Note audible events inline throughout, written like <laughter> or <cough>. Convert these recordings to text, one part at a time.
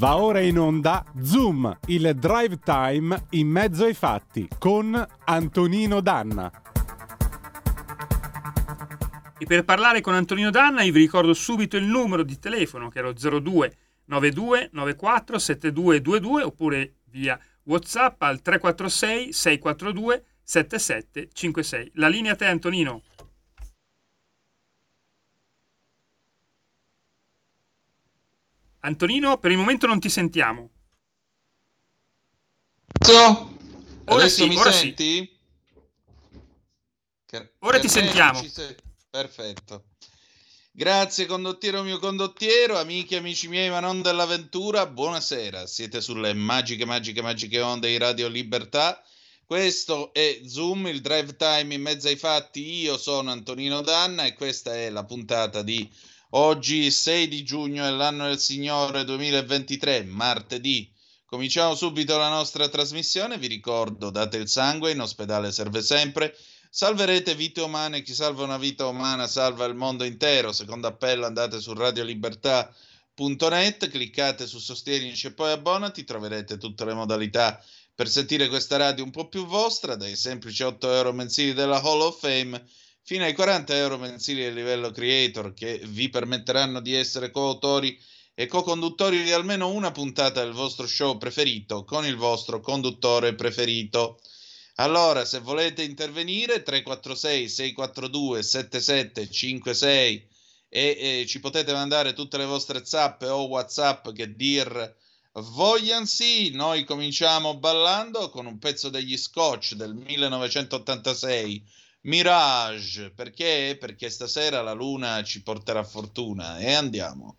Va ora in onda Zoom, il drive time in mezzo ai fatti con Antonino Danna. E per parlare con Antonino Danna io vi ricordo subito il numero di telefono che lo 02 92 94 7222 oppure via WhatsApp al 346 642 7756. La linea a te Antonino. Antonino, per il momento non ti sentiamo. So. Ora Adesso sì, mi ora senti? Che- Ora ti me sentiamo. sei- Perfetto. Grazie condottiero mio condottiero, amiche e amici miei ma non dell'avventura, buonasera. Siete sulle magiche, magiche, magiche onde di Radio Libertà. Questo è Zoom, il drive time in mezzo ai fatti. Io sono Antonino Danna e questa è la puntata di oggi, 6 di giugno dell'anno del Signore 2023, martedì. Cominciamo subito la nostra trasmissione. Vi ricordo, date il sangue, in ospedale serve sempre. Salverete vite umane, chi salva una vita umana salva il mondo intero. Secondo appello andate su radiolibertà.net, cliccate su Sostienici e poi abbonati, troverete tutte le modalità per sentire questa radio un po' più vostra, dai semplici 8 euro mensili della Hall of Fame fino ai 40 euro mensili a livello creator che vi permetteranno di essere coautori e co-conduttori di almeno una puntata del vostro show preferito con il vostro conduttore preferito. Allora, se volete intervenire, 346 642 7756 e, e ci potete mandare tutte le vostre zappe o whatsapp che dir vogliansi. Noi cominciamo ballando con un pezzo degli Scotch del 1986, Mirage. Perché? Perché stasera la luna ci porterà fortuna e andiamo.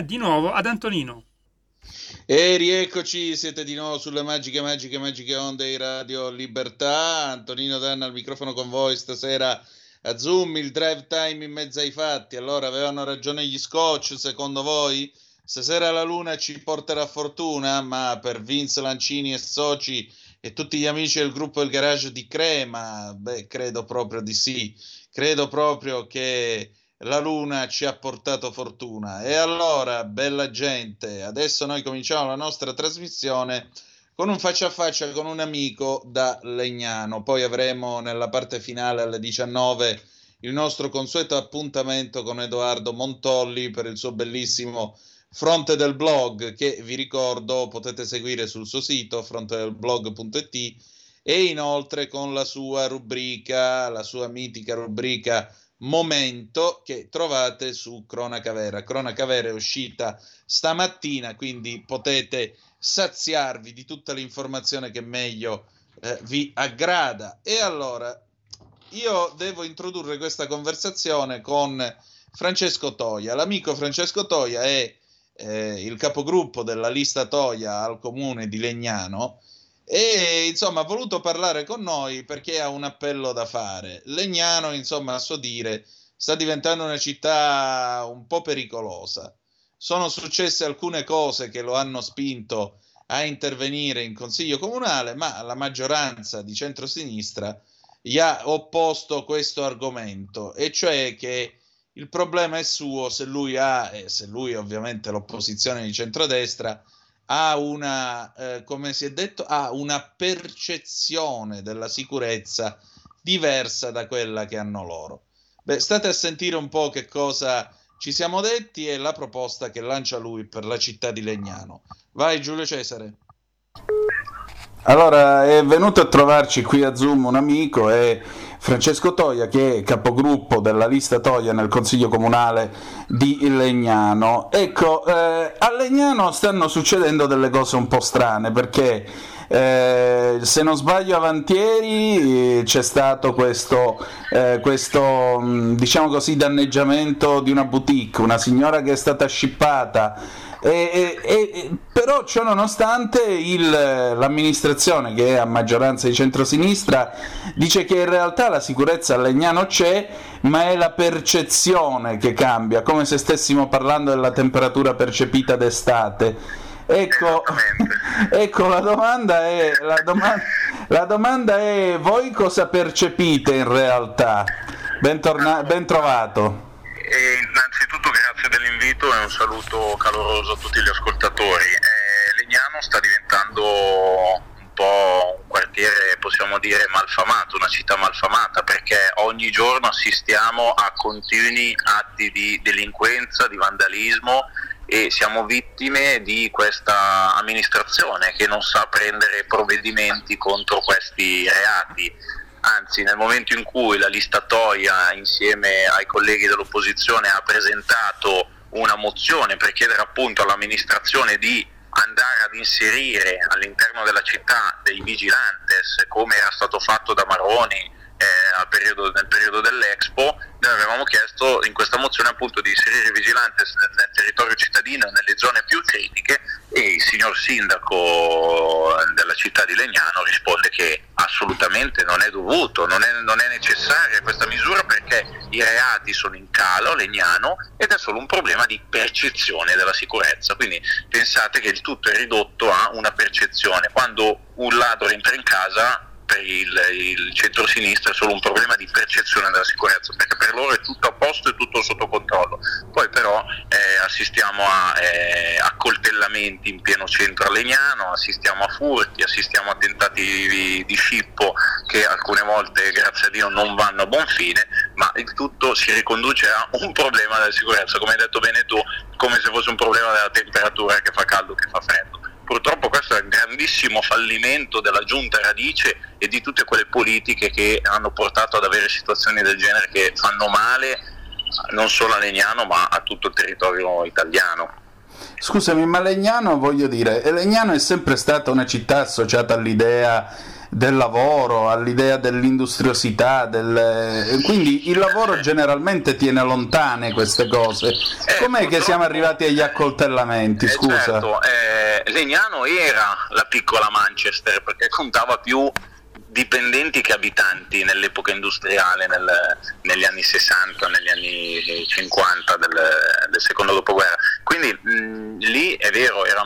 Linea di nuovo ad Antonino. E rieccoci, siete di nuovo sulle magiche, magiche, magiche onde di Radio Libertà. Antonino Danna al microfono con voi stasera a Zoom, il drive time in mezzo ai fatti. Allora, avevano ragione gli scotch, secondo voi? Stasera la luna ci porterà fortuna, ma per Vince Lancini e soci e tutti gli amici del gruppo del garage di Crema, beh, credo proprio di sì. Credo proprio che la luna ci ha portato fortuna. E allora, bella gente, adesso noi cominciamo la nostra trasmissione con un faccia a faccia con un amico da Legnano. Poi avremo nella parte finale alle 19 il nostro consueto appuntamento con Edoardo Montolli per il suo bellissimo Fronte del blog che vi ricordo potete seguire sul suo sito frontedelblog.it e inoltre con la sua rubrica, la sua mitica rubrica momento che trovate su Cronaca Vera. Cronaca Vera è uscita stamattina, quindi potete saziarvi di tutta l'informazione che meglio eh, vi aggrada. E allora io devo introdurre questa conversazione con Francesco Toia. L'amico Francesco Toia è eh, il capogruppo della lista Toia al comune di Legnano e insomma ha voluto parlare con noi perché ha un appello da fare. Legnano, insomma, a suo dire, sta diventando una città un po' pericolosa. Sono successe alcune cose che lo hanno spinto a intervenire in consiglio comunale, ma la maggioranza di centrosinistra gli ha opposto questo argomento, e cioè che il problema è suo se lui ha, e se lui ovviamente l'opposizione di centrodestra, ha una, eh, come si è detto, ha una percezione della sicurezza diversa da quella che hanno loro. Beh, state a sentire un po' che cosa ci siamo detti e la proposta che lancia lui per la città di Legnano. Vai Giulio Cesare. Allora, è venuto a trovarci qui a Zoom un amico e Francesco Toia, che è capogruppo della lista Toia nel Consiglio Comunale di Legnano. Ecco, eh, a Legnano stanno succedendo delle cose un po' strane perché eh, se non sbaglio avantieri c'è stato questo, eh, questo mh, diciamo così danneggiamento di una boutique, una signora che è stata scippata e, e, e, però ciò nonostante il, l'amministrazione che è a maggioranza di centrosinistra dice che in realtà la sicurezza a Legnano c'è ma è la percezione che cambia come se stessimo parlando della temperatura percepita d'estate. Ecco, <laughs> ecco la, domanda è, la, domanda, la domanda è voi cosa percepite in realtà? Ben, torna- ben trovato. E innanzitutto grazie dell'invito e un saluto caloroso a tutti gli ascoltatori. Eh, Legnano sta diventando un po' un quartiere, possiamo dire, malfamato, una città malfamata, perché ogni giorno assistiamo a continui atti di delinquenza, di vandalismo e siamo vittime di questa amministrazione che non sa prendere provvedimenti contro questi reati anzi nel momento in cui la lista Toia insieme ai colleghi dell'opposizione ha presentato una mozione per chiedere appunto all'amministrazione di andare ad inserire all'interno della città dei vigilantes come era stato fatto da Maroni eh, periodo, nel periodo dell'Expo, noi avevamo chiesto in questa mozione appunto di inserire i vigilantes nel, nel territorio cittadino, nelle zone più critiche e il signor sindaco della città di Legnano risponde che assolutamente non è dovuto, non è, non è necessaria questa misura perché i reati sono in calo a Legnano ed è solo un problema di percezione della sicurezza. Quindi pensate che il tutto è ridotto a una percezione. Quando un ladro entra in casa per il, il centro-sinistra è solo un problema di percezione della sicurezza, perché per loro è tutto a posto e tutto sotto controllo. Poi però eh, assistiamo a eh, accoltellamenti in pieno centro a Legnano, assistiamo a furti, assistiamo a tentati di, di scippo che alcune volte, grazie a Dio, non vanno a buon fine, ma il tutto si riconduce a un problema della sicurezza, come hai detto bene tu, come se fosse un problema della temperatura che fa caldo, che fa freddo purtroppo questo è un grandissimo fallimento della giunta radice e di tutte quelle politiche che hanno portato ad avere situazioni del genere che fanno male non solo a Legnano ma a tutto il territorio italiano. Scusami, ma Legnano, voglio dire, Legnano è sempre stata una città associata all'idea del lavoro, all'idea dell'industriosità, del... eh, quindi il lavoro generalmente tiene lontane queste cose. Eh, Com'è che siamo arrivati agli accoltellamenti? Eh, Scusa. certo, eh, Legnano era la piccola Manchester perché contava più dipendenti che abitanti nell'epoca industriale, nel- negli anni 60, negli anni 50 del, del secondo dopoguerra. Quindi mh, lì è vero, era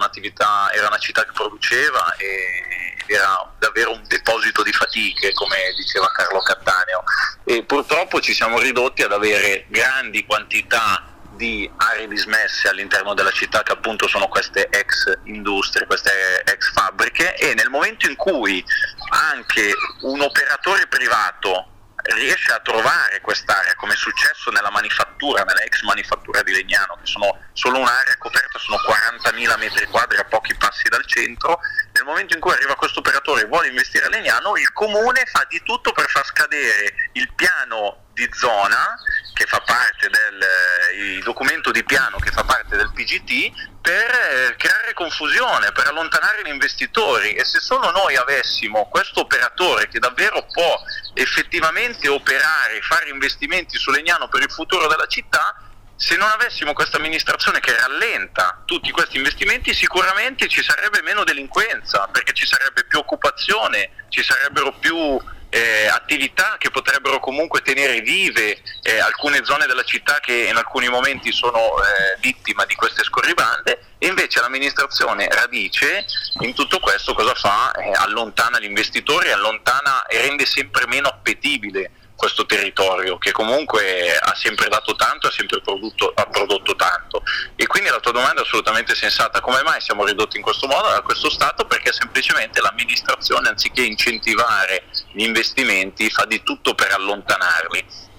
era una città che produceva e era davvero un deposito di fatiche, come diceva Carlo Cattaneo. E purtroppo ci siamo ridotti ad avere grandi quantità di aree dismesse all'interno della città che appunto sono queste ex industrie, queste ex fabbriche e nel momento in cui anche un operatore privato riesce a trovare quest'area come è successo nella manifattura, nella ex manifattura di Legnano che sono solo un'area coperta, sono 40.000 metri quadri a pochi passi dal centro, nel momento in cui arriva questo operatore e vuole investire a Legnano il comune fa di tutto per far scadere il piano di zona che fa parte del eh, documento di piano che fa parte del PGT per eh, creare confusione, per allontanare gli investitori. E se solo noi avessimo questo operatore che davvero può effettivamente operare, fare investimenti su Legnano per il futuro della città, se non avessimo questa amministrazione che rallenta tutti questi investimenti sicuramente ci sarebbe meno delinquenza perché ci sarebbe più occupazione, ci sarebbero più eh, attività che potrebbero comunque tenere vive eh, alcune zone della città che in alcuni momenti sono eh, vittima di queste scorribande e invece l'amministrazione Radice in tutto questo cosa fa? Eh, allontana gli investitori, allontana e rende sempre meno appetibile questo territorio che comunque ha sempre dato tanto, ha sempre prodotto, ha prodotto tanto. E quindi la tua domanda è assolutamente sensata, come mai siamo ridotti in questo modo a questo stato? Perché semplicemente l'amministrazione anziché incentivare gli investimenti fa di tutto per allontanarli.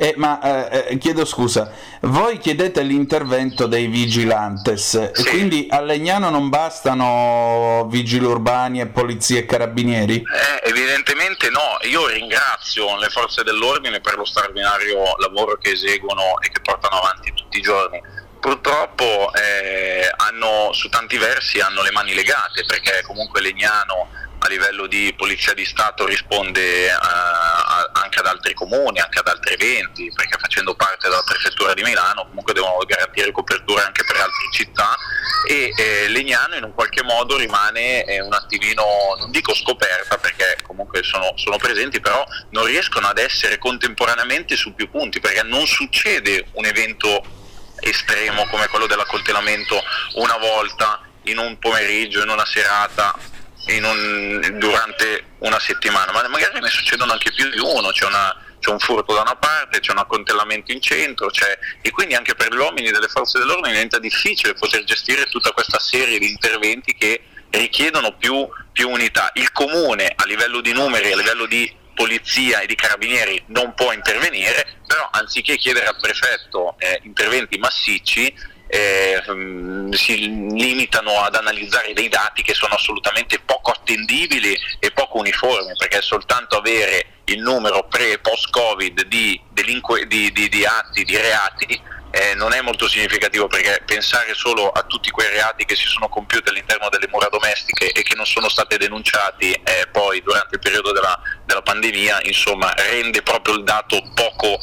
Eh, ma eh, eh, chiedo scusa, voi chiedete l'intervento dei vigilantes, e Sì. quindi a Legnano non bastano vigili urbani e polizie e carabinieri? Eh, evidentemente no, io ringrazio le forze dell'ordine per lo straordinario lavoro che eseguono e che portano avanti tutti i giorni. Purtroppo eh, hanno, su tanti versi hanno le mani legate perché comunque Legnano a livello di polizia di Stato risponde eh, a- anche ad altri comuni, anche ad altri eventi, perché facendo parte della prefettura di Milano comunque devono garantire copertura anche per altre città e eh, Legnano in un qualche modo rimane eh, un attimino, non dico scoperta perché comunque sono, sono presenti, però non riescono ad essere contemporaneamente su più punti perché non succede un evento estremo come quello dell'accoltellamento una volta in un pomeriggio, in una serata, un- durante una settimana, ma magari ne succedono anche più di uno, c'è, una- c'è un furto da una parte, c'è un accoltellamento in centro, e quindi anche per gli uomini delle forze dell'ordine diventa difficile poter gestire tutta questa serie di interventi che richiedono più, più unità. Il comune a livello di numeri, a livello di polizia e di carabinieri non può intervenire, però anziché chiedere al prefetto eh, interventi massicci, eh, si limitano ad analizzare dei dati che sono assolutamente poco attendibili e poco uniformi, perché soltanto avere il numero pre e post Covid di, delinque- di- di- di atti, di reati, eh, non è molto significativo perché pensare solo a tutti quei reati che si sono compiuti all'interno delle mura domestiche e che non sono state denunciati eh, poi durante il periodo della, della pandemia, insomma, rende proprio il dato poco,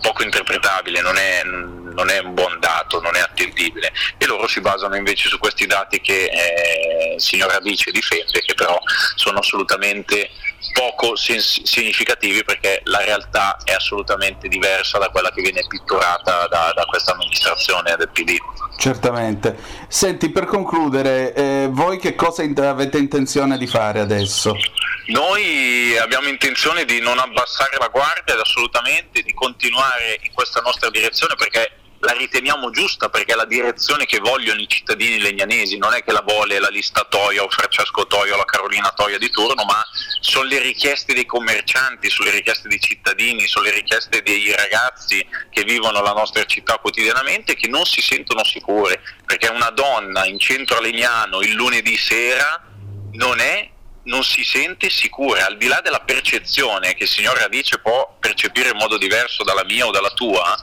poco interpretabile, non è, non è un buon dato, non è attendibile. E loro si basano invece su questi dati che eh, il signor Radice difende, che però sono assolutamente poco sens- significativi perché la realtà è assolutamente diversa da quella che viene pitturata da, da questa amministrazione del PD. Certamente. Senti, per concludere, eh, voi che cosa int- avete intenzione di fare adesso? Noi abbiamo intenzione di non abbassare la guardia ed assolutamente di continuare in questa nostra direzione perché la riteniamo giusta, perché è la direzione che vogliono i cittadini legnanesi, non è che la vuole la lista Toia o Francesco Toia o la Carolina Toia di turno, ma sono le richieste dei commercianti, sono le richieste dei cittadini, sono le richieste dei ragazzi che vivono la nostra città quotidianamente che non si sentono sicure, perché una donna in centro a Legnano il lunedì sera non è non si sente sicura, al di là della percezione che il signor Radice può percepire in modo diverso dalla mia o dalla tua,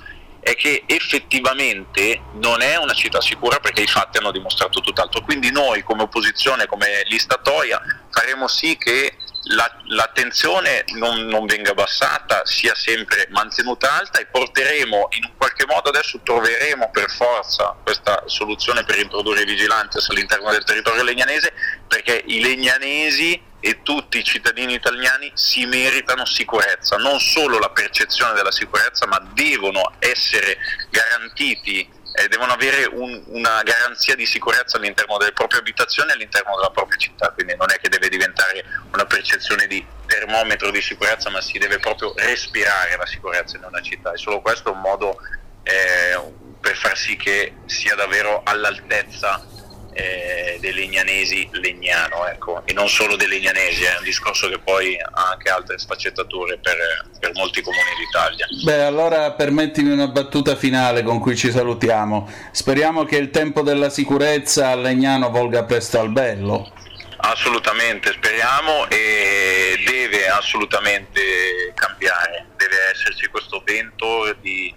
è che effettivamente non è una città sicura perché i fatti hanno dimostrato tutt'altro. Quindi noi come opposizione, come lista Toia, faremo sì che la- l'attenzione non, non venga abbassata, sia sempre mantenuta alta e porteremo in un qualche modo adesso troveremo per forza questa soluzione per introdurre i vigilantes all'interno del territorio legnanese perché i legnanesi e tutti i cittadini italiani si meritano sicurezza, non solo la percezione della sicurezza, ma devono essere garantiti, eh, devono avere un- una garanzia di sicurezza all'interno delle proprie abitazioni e all'interno della propria città, quindi non è che deve diventare una percezione di termometro di sicurezza, ma si deve proprio respirare la sicurezza in una città. E solo questo è un modo eh, per far sì che sia davvero all'altezza eh, dei legnanesi legnano, ecco, e non solo dei legnanesi, è un discorso che poi ha anche altre sfaccettature per, per molti comuni d'Italia. Beh, allora permettimi una battuta finale con cui ci salutiamo. Speriamo che il tempo della sicurezza a Legnano volga presto al bello. Assolutamente, speriamo e deve assolutamente cambiare, deve esserci questo vento di,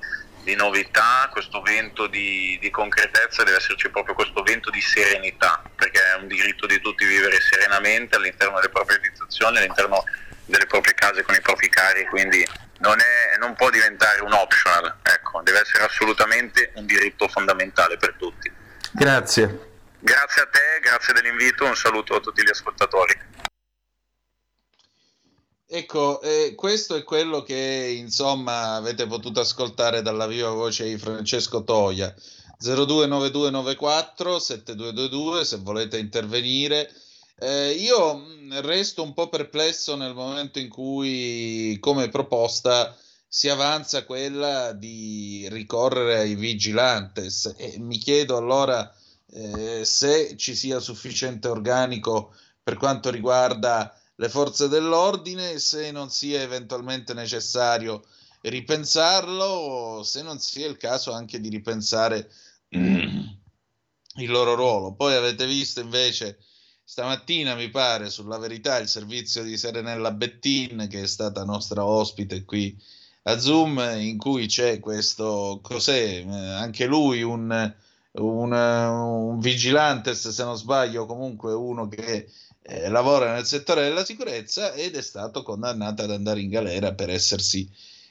di novità, questo vento di, di concretezza, deve esserci proprio questo vento di serenità, perché è un diritto di tutti vivere serenamente all'interno delle proprie abitazioni, all'interno delle proprie case con i propri cari, quindi non, è- non può diventare un optional, ecco, deve essere assolutamente un diritto fondamentale per tutti. Grazie. Grazie a te, grazie dell'invito, un saluto a tutti gli ascoltatori. Ecco, eh, questo è quello che insomma avete potuto ascoltare dalla viva voce di Francesco Toia. 029294 7222 se volete intervenire. Eh, io resto un po' perplesso nel momento in cui, come proposta, si avanza quella di ricorrere ai vigilantes e mi chiedo allora eh, se ci sia sufficiente organico per quanto riguarda le forze dell'ordine, se non sia eventualmente necessario ripensarlo, o se non sia il caso anche di ripensare il loro ruolo. Poi avete visto invece stamattina, mi pare, sulla verità, il servizio di Serenella Bettin, che è stata nostra ospite qui a Zoom, in cui c'è questo, cos'è, eh, anche lui un, un, un vigilante, se non sbaglio, comunque uno che eh, lavora nel settore della sicurezza ed è stato condannato ad andare in galera per essersi,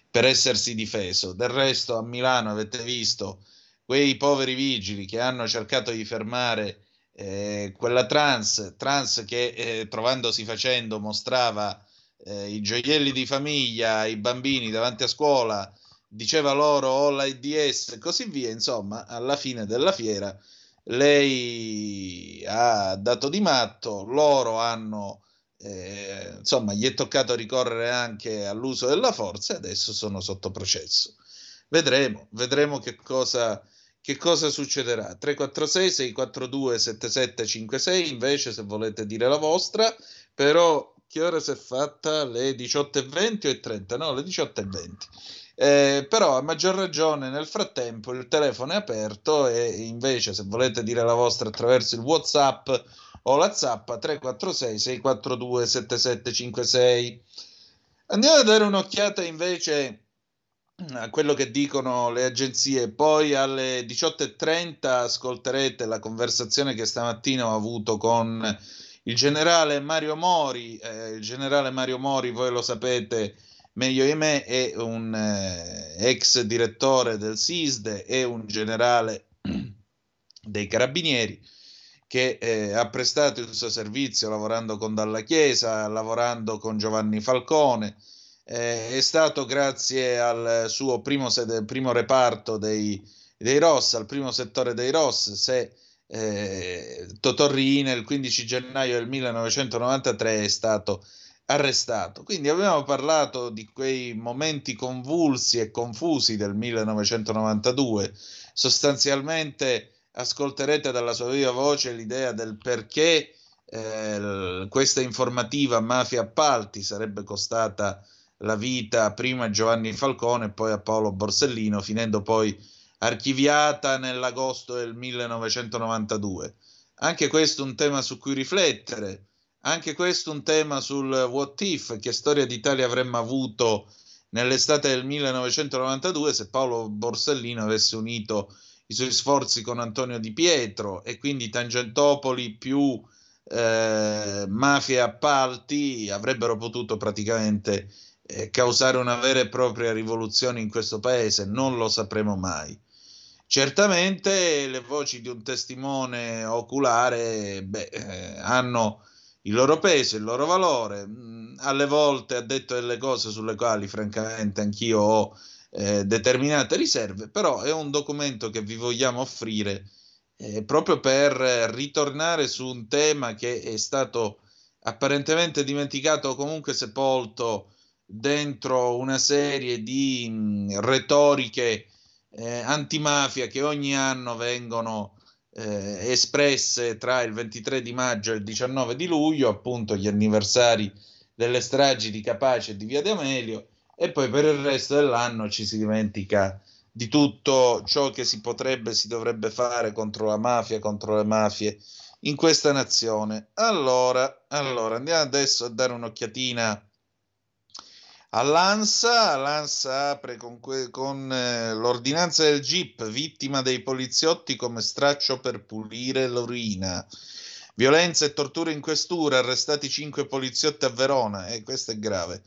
per essersi difeso. Del resto a Milano avete visto quei poveri vigili che hanno cercato di fermare eh, quella trans, trans che eh, trovandosi facendo mostrava eh, i gioielli di famiglia ai bambini davanti a scuola, diceva loro ho l'AIDS e così via, insomma, alla fine della fiera lei ha dato di matto, loro hanno, eh, insomma, gli è toccato ricorrere anche all'uso della forza e adesso sono sotto processo. Vedremo, vedremo che cosa, che cosa succederà. 346 642 7756 invece se volete dire la vostra, però che ora si è fatta? Le 18.20 o e 30? No, le 18.20. Eh, però a maggior ragione nel frattempo il telefono è aperto e invece se volete dire la vostra attraverso il whatsapp o la zappa 346 642 7756 andiamo a dare un'occhiata invece a quello che dicono le agenzie. Poi alle 18.30 ascolterete la conversazione che stamattina ho avuto con il generale Mario Mori. Eh, il generale Mario Mori voi lo sapete meglio di me, è un eh, ex direttore del SISDE, è un generale <clears throat> dei carabinieri che eh, ha prestato il suo servizio lavorando con Dalla Chiesa, lavorando con Giovanni Falcone, eh, è stato grazie al suo primo, sede, primo reparto dei, dei ROS, al primo settore dei ROS, se eh, Totorrine il 15 gennaio del 1993 è stato arrestato. Quindi abbiamo parlato di quei momenti convulsi e confusi del 1992. Sostanzialmente ascolterete dalla sua viva voce l'idea del perché eh, questa informativa mafia appalti sarebbe costata la vita prima a Giovanni Falcone e poi a Paolo Borsellino, finendo poi archiviata nell'agosto del 1992. Anche questo è un tema su cui riflettere anche questo un tema sul what if, che storia d'Italia avremmo avuto nell'estate del 1992 se Paolo Borsellino avesse unito i suoi sforzi con Antonio Di Pietro e quindi Tangentopoli più eh, mafia e appalti avrebbero potuto praticamente eh, causare una vera e propria rivoluzione in questo paese, non lo sapremo mai. Certamente le voci di un testimone oculare beh, eh, hanno il loro peso, il loro valore. Mm, alle volte ha detto delle cose sulle quali francamente anch'io ho eh, determinate riserve, però è un documento che vi vogliamo offrire eh, proprio per ritornare su un tema che è stato apparentemente dimenticato o comunque sepolto dentro una serie di mh, retoriche eh, antimafia che ogni anno vengono eh, espresse tra il 23 di maggio e il 19 di luglio, appunto gli anniversari delle stragi di Capace e di Via D'Amelio, e poi per il resto dell'anno ci si dimentica di tutto ciò che si potrebbe, si dovrebbe fare contro la mafia, contro le mafie in questa nazione. Allora, allora andiamo adesso a dare un'occhiatina all'ANSA. L'ANSA apre con, con eh, l'ordinanza del GIP, vittima dei poliziotti come straccio per pulire l'urina. Violenza e torture in questura, arrestati cinque poliziotti a Verona, e eh, questo è grave.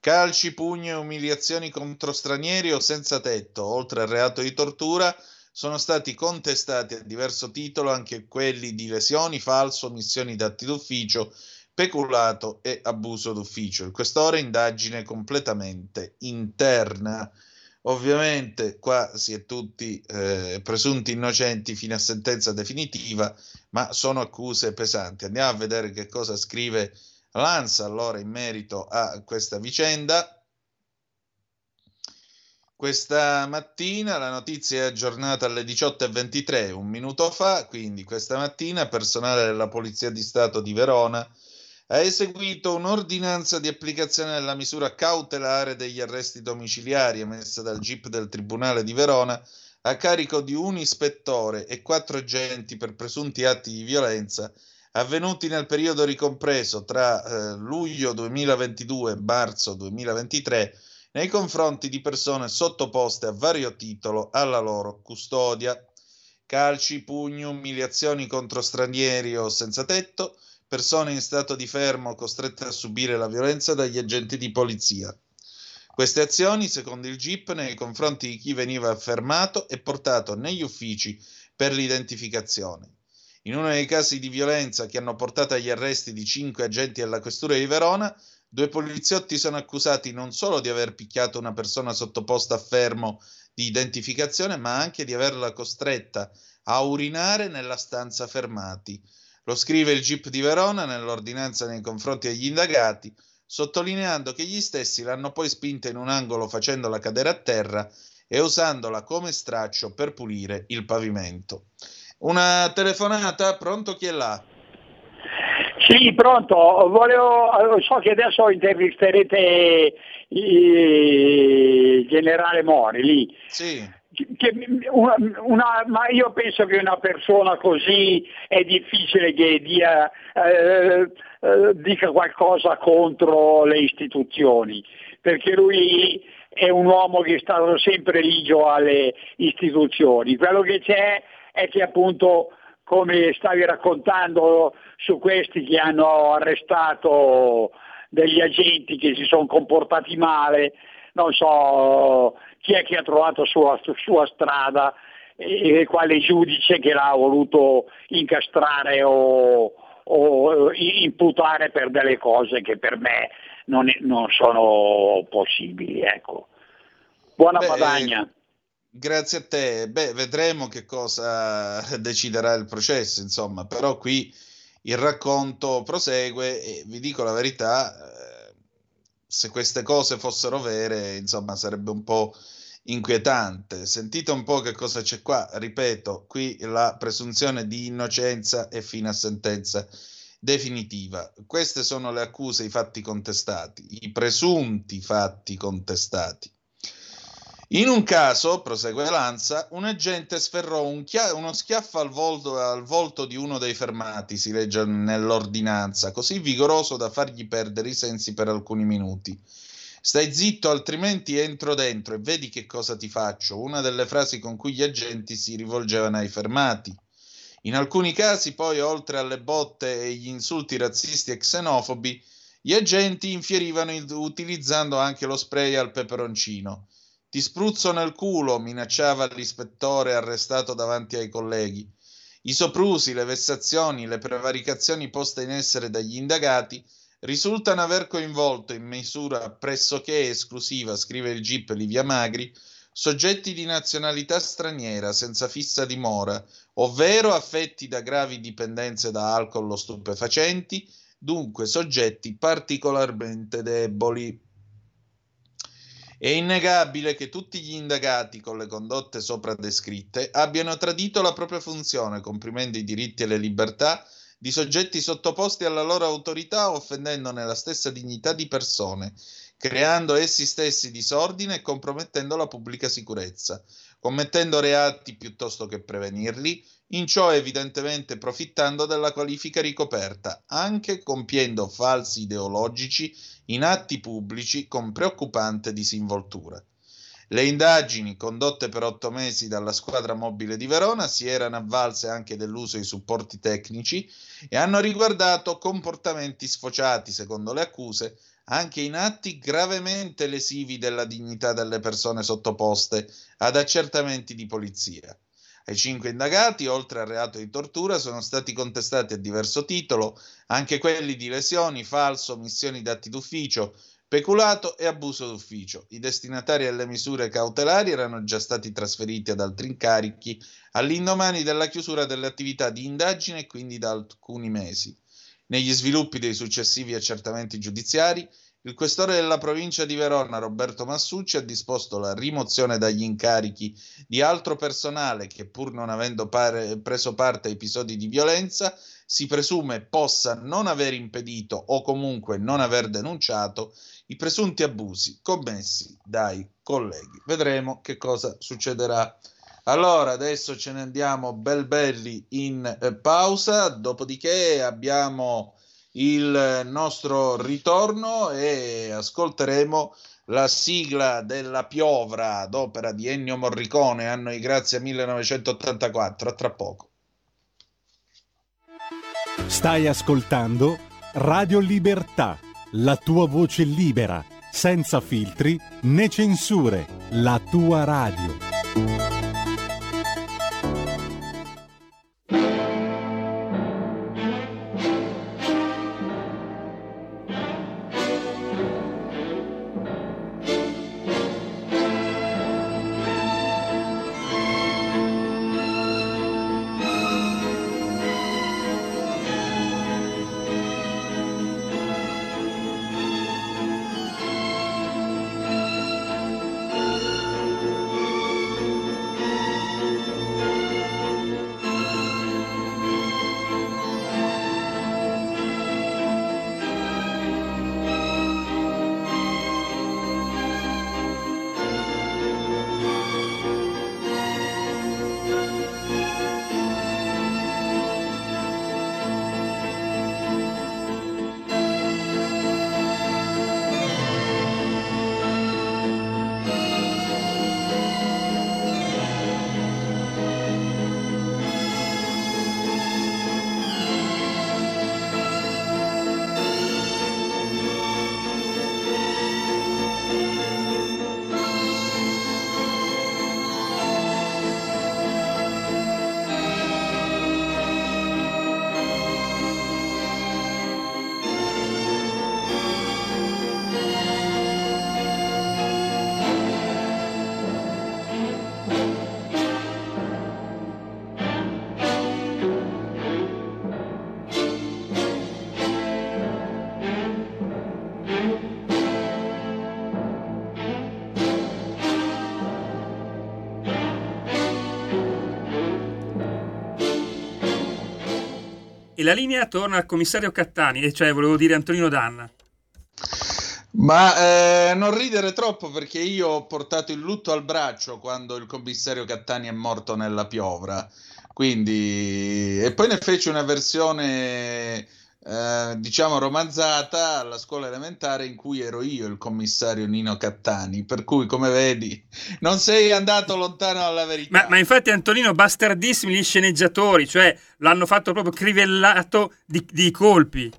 Calci, pugni e umiliazioni contro stranieri o senza tetto, oltre al reato di tortura, sono stati contestati a diverso titolo anche quelli di lesioni, falso, omissioni d'atti d'ufficio, peculato e abuso d'ufficio. Il questore indagine completamente interna. Ovviamente qua si è tutti eh, presunti innocenti fino a sentenza definitiva, ma sono accuse pesanti. Andiamo a vedere che cosa scrive l'ANSA allora in merito a questa vicenda. Questa mattina la notizia è aggiornata alle 18.23, un minuto fa, quindi questa mattina personale della Polizia di Stato di Verona ha eseguito un'ordinanza di applicazione della misura cautelare degli arresti domiciliari emessa dal GIP del Tribunale di Verona a carico di un ispettore e quattro agenti per presunti atti di violenza avvenuti nel periodo ricompreso tra eh, luglio 2022 e marzo 2023 nei confronti di persone sottoposte a vario titolo alla loro custodia. Calci, pugni, umiliazioni contro stranieri o senza tetto, persone in stato di fermo costrette a subire la violenza dagli agenti di polizia. Queste azioni, secondo il GIP, nei confronti di chi veniva fermato e portato negli uffici per l'identificazione. In uno dei casi di violenza che hanno portato agli arresti di cinque agenti della questura di Verona, due poliziotti sono accusati non solo di aver picchiato una persona sottoposta a fermo di identificazione, ma anche di averla costretta a urinare nella stanza fermati. Lo scrive il GIP di Verona nell'ordinanza nei confronti degli indagati, sottolineando che gli stessi l'hanno poi spinta in un angolo facendola cadere a terra e usandola come straccio per pulire il pavimento. Una telefonata, pronto chi è là? Sì, pronto, volevo, so che adesso intervisterete il generale Mori lì. Sì. Una, una, ma io penso che una persona così è difficile che dia, eh, eh, dica qualcosa contro le istituzioni, perché lui è un uomo che è stato sempre ligio alle istituzioni. Quello che c'è è che appunto, come stavi raccontando, su questi che hanno arrestato degli agenti che si sono comportati male, non so chi è che ha trovato sulla sua strada e quale giudice che l'ha voluto incastrare o, o imputare per delle cose che per me non, non sono possibili. Ecco. Buona Beh, Padagna. Grazie a te. Beh, vedremo che cosa <laughs> deciderà il processo, insomma, però qui il racconto prosegue e vi dico la verità, eh, se queste cose fossero vere, insomma, sarebbe un po' inquietante. Sentite un po' che cosa c'è qua. Ripeto, qui la presunzione di innocenza è fino a sentenza definitiva. Queste sono le accuse, i fatti contestati, i presunti fatti contestati. In un caso, prosegue Lanza, un agente sferrò un chia- uno schiaffo al volto, al volto di uno dei fermati, si legge nell'ordinanza, così vigoroso da fargli perdere i sensi per alcuni minuti. Stai zitto, altrimenti entro dentro e vedi che cosa ti faccio. Una delle frasi con cui gli agenti si rivolgevano ai fermati. In alcuni casi, poi, oltre alle botte e gli insulti razzisti e xenofobi, gli agenti infierivano il- utilizzando anche lo spray al peperoncino. Ti spruzzo nel culo, minacciava l'ispettore arrestato davanti ai colleghi. I soprusi, le vessazioni, le prevaricazioni poste in essere dagli indagati risultano aver coinvolto in misura pressoché esclusiva, scrive il GIP Livia Magri, soggetti di nazionalità straniera senza fissa dimora, ovvero affetti da gravi dipendenze da alcol o stupefacenti, dunque soggetti particolarmente deboli. È innegabile che tutti gli indagati con le condotte sopra descritte abbiano tradito la propria funzione, comprimendo i diritti e le libertà di soggetti sottoposti alla loro autorità, offendendone la stessa dignità di persone, creando essi stessi disordine e compromettendo la pubblica sicurezza, commettendo reati piuttosto che prevenirli, in ciò evidentemente profittando della qualifica ricoperta, anche compiendo falsi ideologici in atti pubblici con preoccupante disinvoltura. Le indagini condotte per otto mesi dalla squadra mobile di Verona si erano avvalse anche dell'uso di supporti tecnici e hanno riguardato comportamenti sfociati, secondo le accuse, anche in atti gravemente lesivi della dignità delle persone sottoposte ad accertamenti di polizia. Ai cinque indagati, oltre al reato di tortura, sono stati contestati a diverso titolo anche quelli di lesioni, falso, omissioni d'atti d'ufficio, peculato e abuso d'ufficio. I destinatari alle misure cautelari erano già stati trasferiti ad altri incarichi all'indomani della chiusura delle attività di indagine e quindi da alcuni mesi. Negli sviluppi dei successivi accertamenti giudiziari, il questore della provincia di Verona, Roberto Massucci, ha disposto la rimozione dagli incarichi di altro personale che, pur non avendo pare- preso parte a episodi di violenza, si presume possa non aver impedito o comunque non aver denunciato i presunti abusi commessi dai colleghi. Vedremo che cosa succederà. Allora, adesso ce ne andiamo bel belli in eh, pausa, dopodiché abbiamo il nostro ritorno e ascolteremo la sigla della piovra ad opera di Ennio Morricone, anno di grazia 1984. A tra poco. Stai ascoltando Radio Libertà, la tua voce libera, senza filtri né censure, la tua radio. E la linea torna al commissario Cattani, e cioè volevo dire Antonino Danna. Ma eh, non ridere troppo perché io ho portato il lutto al braccio quando il commissario Cattani è morto nella piovra. Quindi, e poi ne fece una versione eh, diciamo romanzata alla scuola elementare in cui ero io il commissario Nino Cattani, per cui come vedi non sei andato lontano dalla verità. Ma, ma infatti Antonino, bastardissimi gli sceneggiatori, cioè l'hanno fatto proprio crivellato di, di colpi.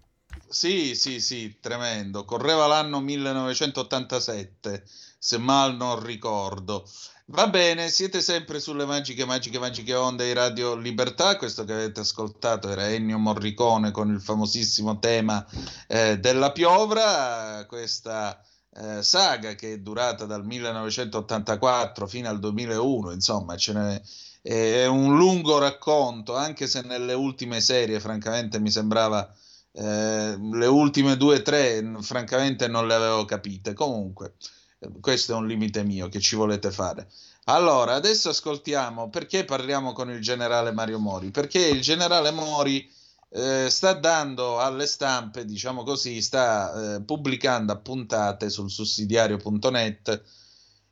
Sì, sì, sì, tremendo. Correva l'anno 1987, se mal non ricordo. Va bene, siete sempre sulle magiche, magiche, magiche onde di Radio Libertà. Questo che avete ascoltato era Ennio Morricone con il famosissimo tema eh, della piovra. Questa eh, saga che è durata dal 1984 fino al 2001, insomma, ce n'è, è un lungo racconto, anche se nelle ultime serie, francamente, mi sembrava. eh, le ultime due o tre, francamente, non le avevo capite. Comunque, questo è un limite mio che ci volete fare. Allora, adesso ascoltiamo perché parliamo con il generale Mario Mori. Perché il generale Mori eh, sta dando alle stampe, diciamo così, sta eh, pubblicando a puntate sul sussidiario.net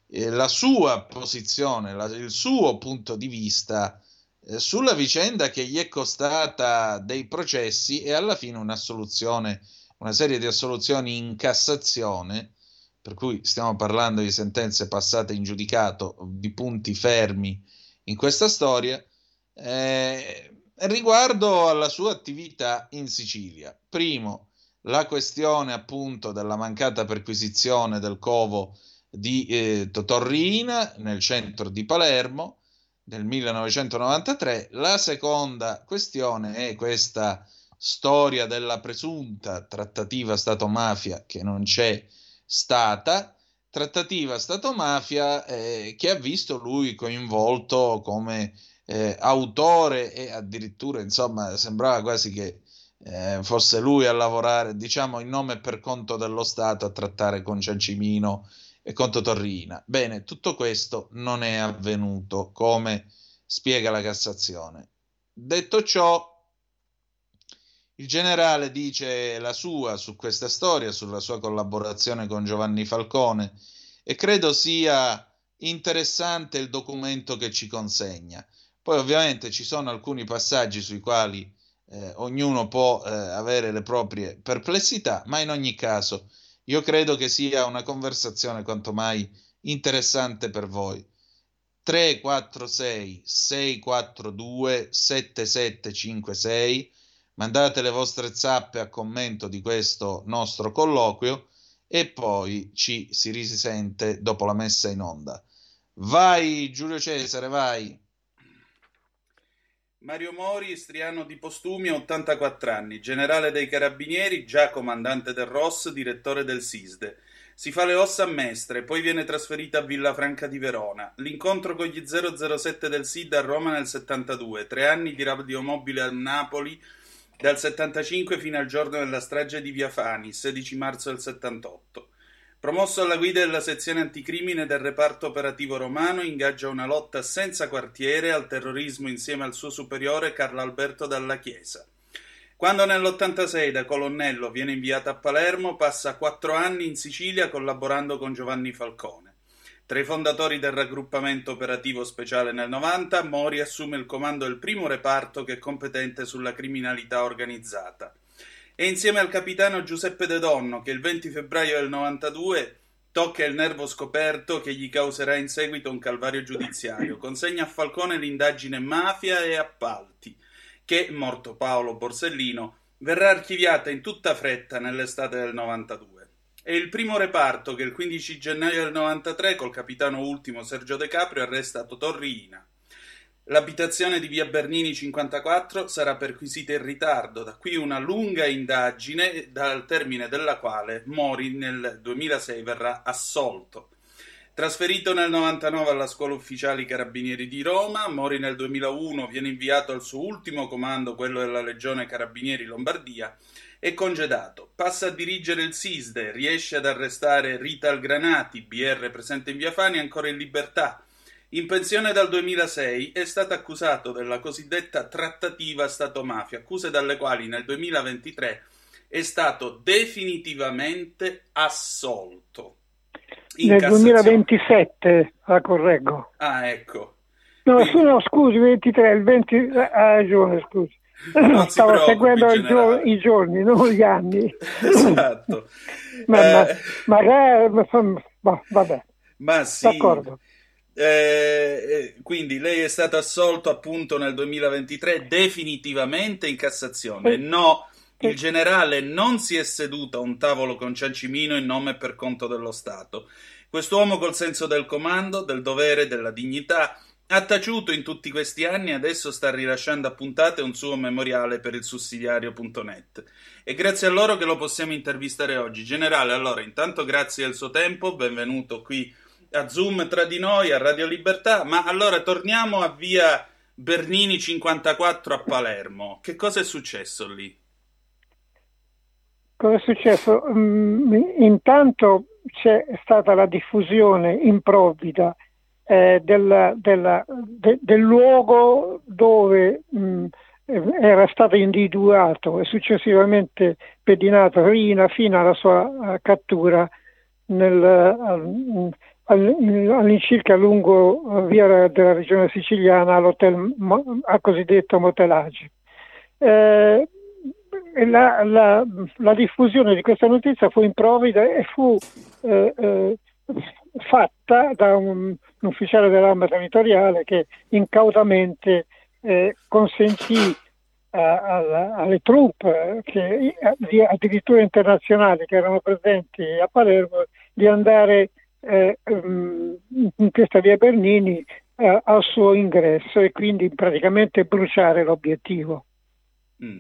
eh, la sua posizione, la- il suo punto di vista eh, sulla vicenda che gli è costata dei processi e alla fine una serie di assoluzioni in Cassazione per cui stiamo parlando di sentenze passate in giudicato, di punti fermi in questa storia, eh, riguardo alla sua attività in Sicilia. Primo, la questione appunto della mancata perquisizione del covo di eh, Totorrina nel centro di Palermo nel 1993. La seconda questione è questa storia della presunta trattativa Stato-mafia che non c'è stata, trattativa Stato-mafia eh, che ha visto lui coinvolto come eh, autore e addirittura, insomma, sembrava quasi che eh, fosse lui a lavorare, diciamo, in nome e per conto dello Stato a trattare con Ciancimino e con Totorrina. Bene, tutto questo non è avvenuto, come spiega la Cassazione. Detto ciò, il generale dice la sua su questa storia, sulla sua collaborazione con Giovanni Falcone e credo sia interessante il documento che ci consegna. Poi ovviamente ci sono alcuni passaggi sui quali eh, ognuno può eh, avere le proprie perplessità, ma in ogni caso io credo che sia una conversazione quanto mai interessante per voi. 346 642 7756 mandate le vostre zappe a commento di questo nostro colloquio e poi ci si risente dopo la messa in onda. Vai Giulio Cesare, vai. Mario Mori, istriano di Postumia, 84 anni, generale dei carabinieri, già comandante del ROS, direttore del SISDE. Si fa le ossa a Mestre, poi viene trasferita a Villafranca di Verona. L'incontro con gli 007 del SID a Roma nel 72, tre anni di radiomobile a Napoli dal 75 fino al giorno della strage di Via Fani, 16 marzo del 78. Promosso alla guida della sezione anticrimine del reparto operativo romano, ingaggia una lotta senza quartiere al terrorismo insieme al suo superiore Carlo Alberto Dalla Chiesa. Quando nell'86 da colonnello viene inviato a Palermo, passa quattro anni in Sicilia collaborando con Giovanni Falcone. Tra i fondatori del raggruppamento operativo speciale nel 90, Mori assume il comando del primo reparto che è competente sulla criminalità organizzata e insieme al capitano Giuseppe De Donno, che il 20 febbraio del 92 tocca il nervo scoperto che gli causerà in seguito un calvario giudiziario, consegna a Falcone l'indagine mafia e appalti, che, morto Paolo Borsellino, verrà archiviata in tutta fretta nell'estate del 92. È il primo reparto che il 15 gennaio del 93, col capitano ultimo Sergio De Caprio, arresta Totorrina. L'abitazione di via Bernini 54 sarà perquisita in ritardo, da qui una lunga indagine dal termine della quale Mori nel 2006 verrà assolto. Trasferito nel 99 alla Scuola Ufficiali Carabinieri di Roma, Mori nel 2001 viene inviato al suo ultimo comando, quello della Legione Carabinieri Lombardia, e congedato. Passa a dirigere il SISDE, riesce ad arrestare Rita Algranati, BR presente in Via Fani, ancora in libertà. In pensione dal 2006 è stato accusato della cosiddetta trattativa Stato-mafia, accuse dalle quali nel 2023 è stato definitivamente assolto. Nel Cassazione. 2027, la correggo. Ah, ecco. No, Quindi- no, scusi, 23, il 20, ha ragione, scusi. Non Stavo seguendo il gio- i giorni, non gli anni. <laughs> Esatto. <laughs> ma, ma, Eh, ma fa- ma- vabbè, ma sì. d'accordo. Eh, eh, quindi lei è stato assolto appunto nel 2023 definitivamente in Cassazione. No, il generale non si è seduto a un tavolo con Ciancimino in nome e per conto dello Stato. Quest'uomo col senso del comando, del dovere, della dignità, ha taciuto in tutti questi anni e adesso sta rilasciando a puntate un suo memoriale per il sussidiario.net. E grazie a loro che lo possiamo intervistare oggi. Generale, allora, intanto grazie del suo tempo, benvenuto qui a Zoom tra di noi, a Radio Libertà, ma allora torniamo a via Bernini 54 a Palermo. Che cosa è successo lì? Cosa è successo? Mm, intanto c'è stata la diffusione improvvida eh, della- della- de- del luogo dove mm, eh, era stato individuato e successivamente pedinato Rina fino alla sua eh, cattura nel, al- al- all'incirca lungo eh, via della regione siciliana al cosiddetto Motelage. Eh, la, la- la diffusione di questa notizia fu improvvida e fu eh, eh, fatta da un, un ufficiale dell'arma territoriale che incautamente eh, consentì a- alla- alle truppe che, di- addirittura internazionali che erano presenti a Palermo di andare eh, ehm, in questa via Bernini eh, al suo ingresso e quindi praticamente bruciare l'obiettivo. Mm.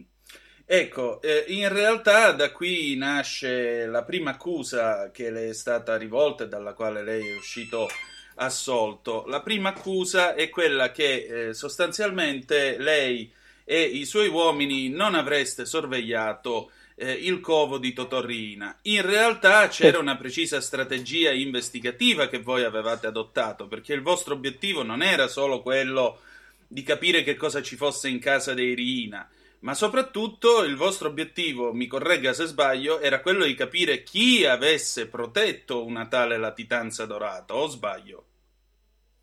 Ecco, eh, in realtà da qui nasce la prima accusa che le è stata rivolta e dalla quale lei è uscito assolto. La prima accusa è quella che eh, sostanzialmente lei e i suoi uomini non avreste sorvegliato eh, il covo di Totorrina. In realtà c'era una precisa strategia investigativa che voi avevate adottato, perché il vostro obiettivo non era solo quello di capire che cosa ci fosse in casa dei Riina, ma soprattutto il vostro obiettivo, mi corregga se sbaglio, era quello di capire chi avesse protetto una tale latitanza dorata, o sbaglio?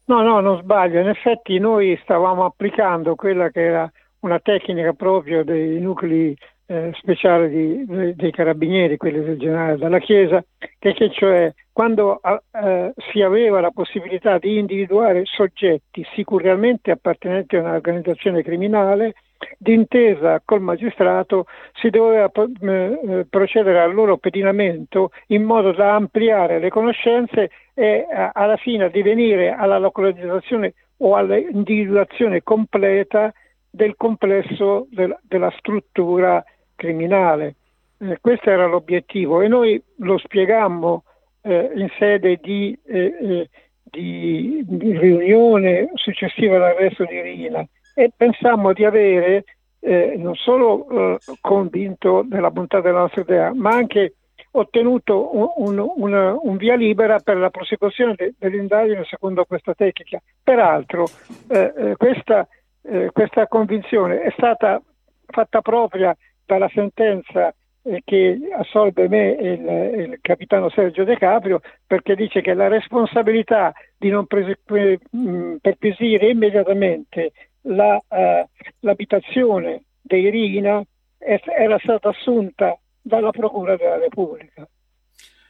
No, no, non sbaglio. In effetti noi stavamo applicando quella che era una tecnica proprio dei nuclei eh, speciali di- dei carabinieri, quelli del generale della Chiesa, che, che cioè quando eh, si aveva la possibilità di individuare soggetti sicuramente appartenenti a un'organizzazione criminale, d'intesa col magistrato si doveva pro- eh, procedere al loro pedinamento in modo da ampliare le conoscenze e a- alla fine addivenire alla localizzazione o all'individuazione completa del complesso del- della struttura criminale. Eh, questo era l'obiettivo e noi lo spiegammo eh, in sede di, eh, eh, di- di riunione successiva all'arresto di Rina e pensammo di avere eh, non solo eh, convinto della bontà della nostra idea, ma anche ottenuto un, un- una- un via libera per la prosecuzione de- dell'indagine secondo questa tecnica. Peraltro eh, eh, questa, eh, questa convinzione è stata fatta propria dalla sentenza eh, che assolve me e il, il capitano Sergio De Caprio perché dice che la responsabilità di non mh, perquisire immediatamente la, eh, l'abitazione dei Rina era stata assunta dalla Procura della Repubblica.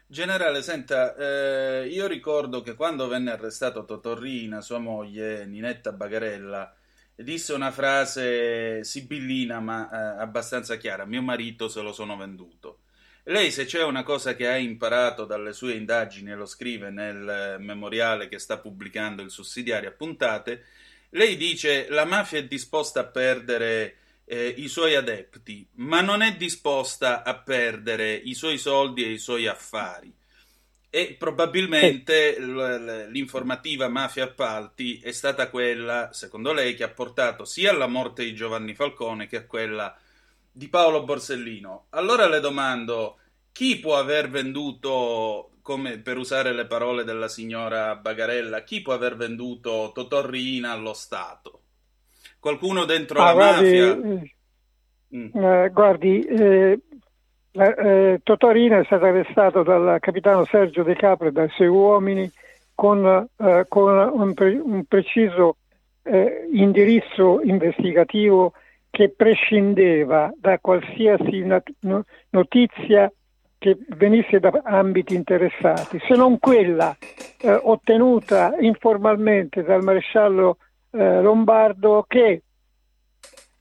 Generale, senta, eh, io ricordo che quando venne arrestato Totorrina, sua moglie, Ninetta Bagarella, disse una frase sibillina ma eh, abbastanza chiara, mio marito se lo sono venduto. Lei se c'è una cosa che ha imparato dalle sue indagini lo scrive nel memoriale che sta pubblicando il sussidiario a puntate, lei dice la mafia è disposta a perdere eh, i suoi adepti, ma non è disposta a perdere i suoi soldi e i suoi affari. E probabilmente l- l'informativa Mafia Appalti è stata quella, secondo lei, che ha portato sia alla morte di Giovanni Falcone che a quella di Paolo Borsellino. Allora le domando, chi può aver venduto, come per usare le parole della signora Bagarella, chi può aver venduto Totorrina allo Stato? Qualcuno dentro Ah, la guardi, mafia? eh, Mm. Eh, guardi, eh, la- eh, Totorino è stato arrestato dal capitano Sergio De Caprio e dai suoi uomini con, eh, con un, pre- un preciso eh, indirizzo investigativo che prescindeva da qualsiasi nat- no- notizia che venisse da ambiti interessati, se non quella eh, ottenuta informalmente dal maresciallo eh, Lombardo che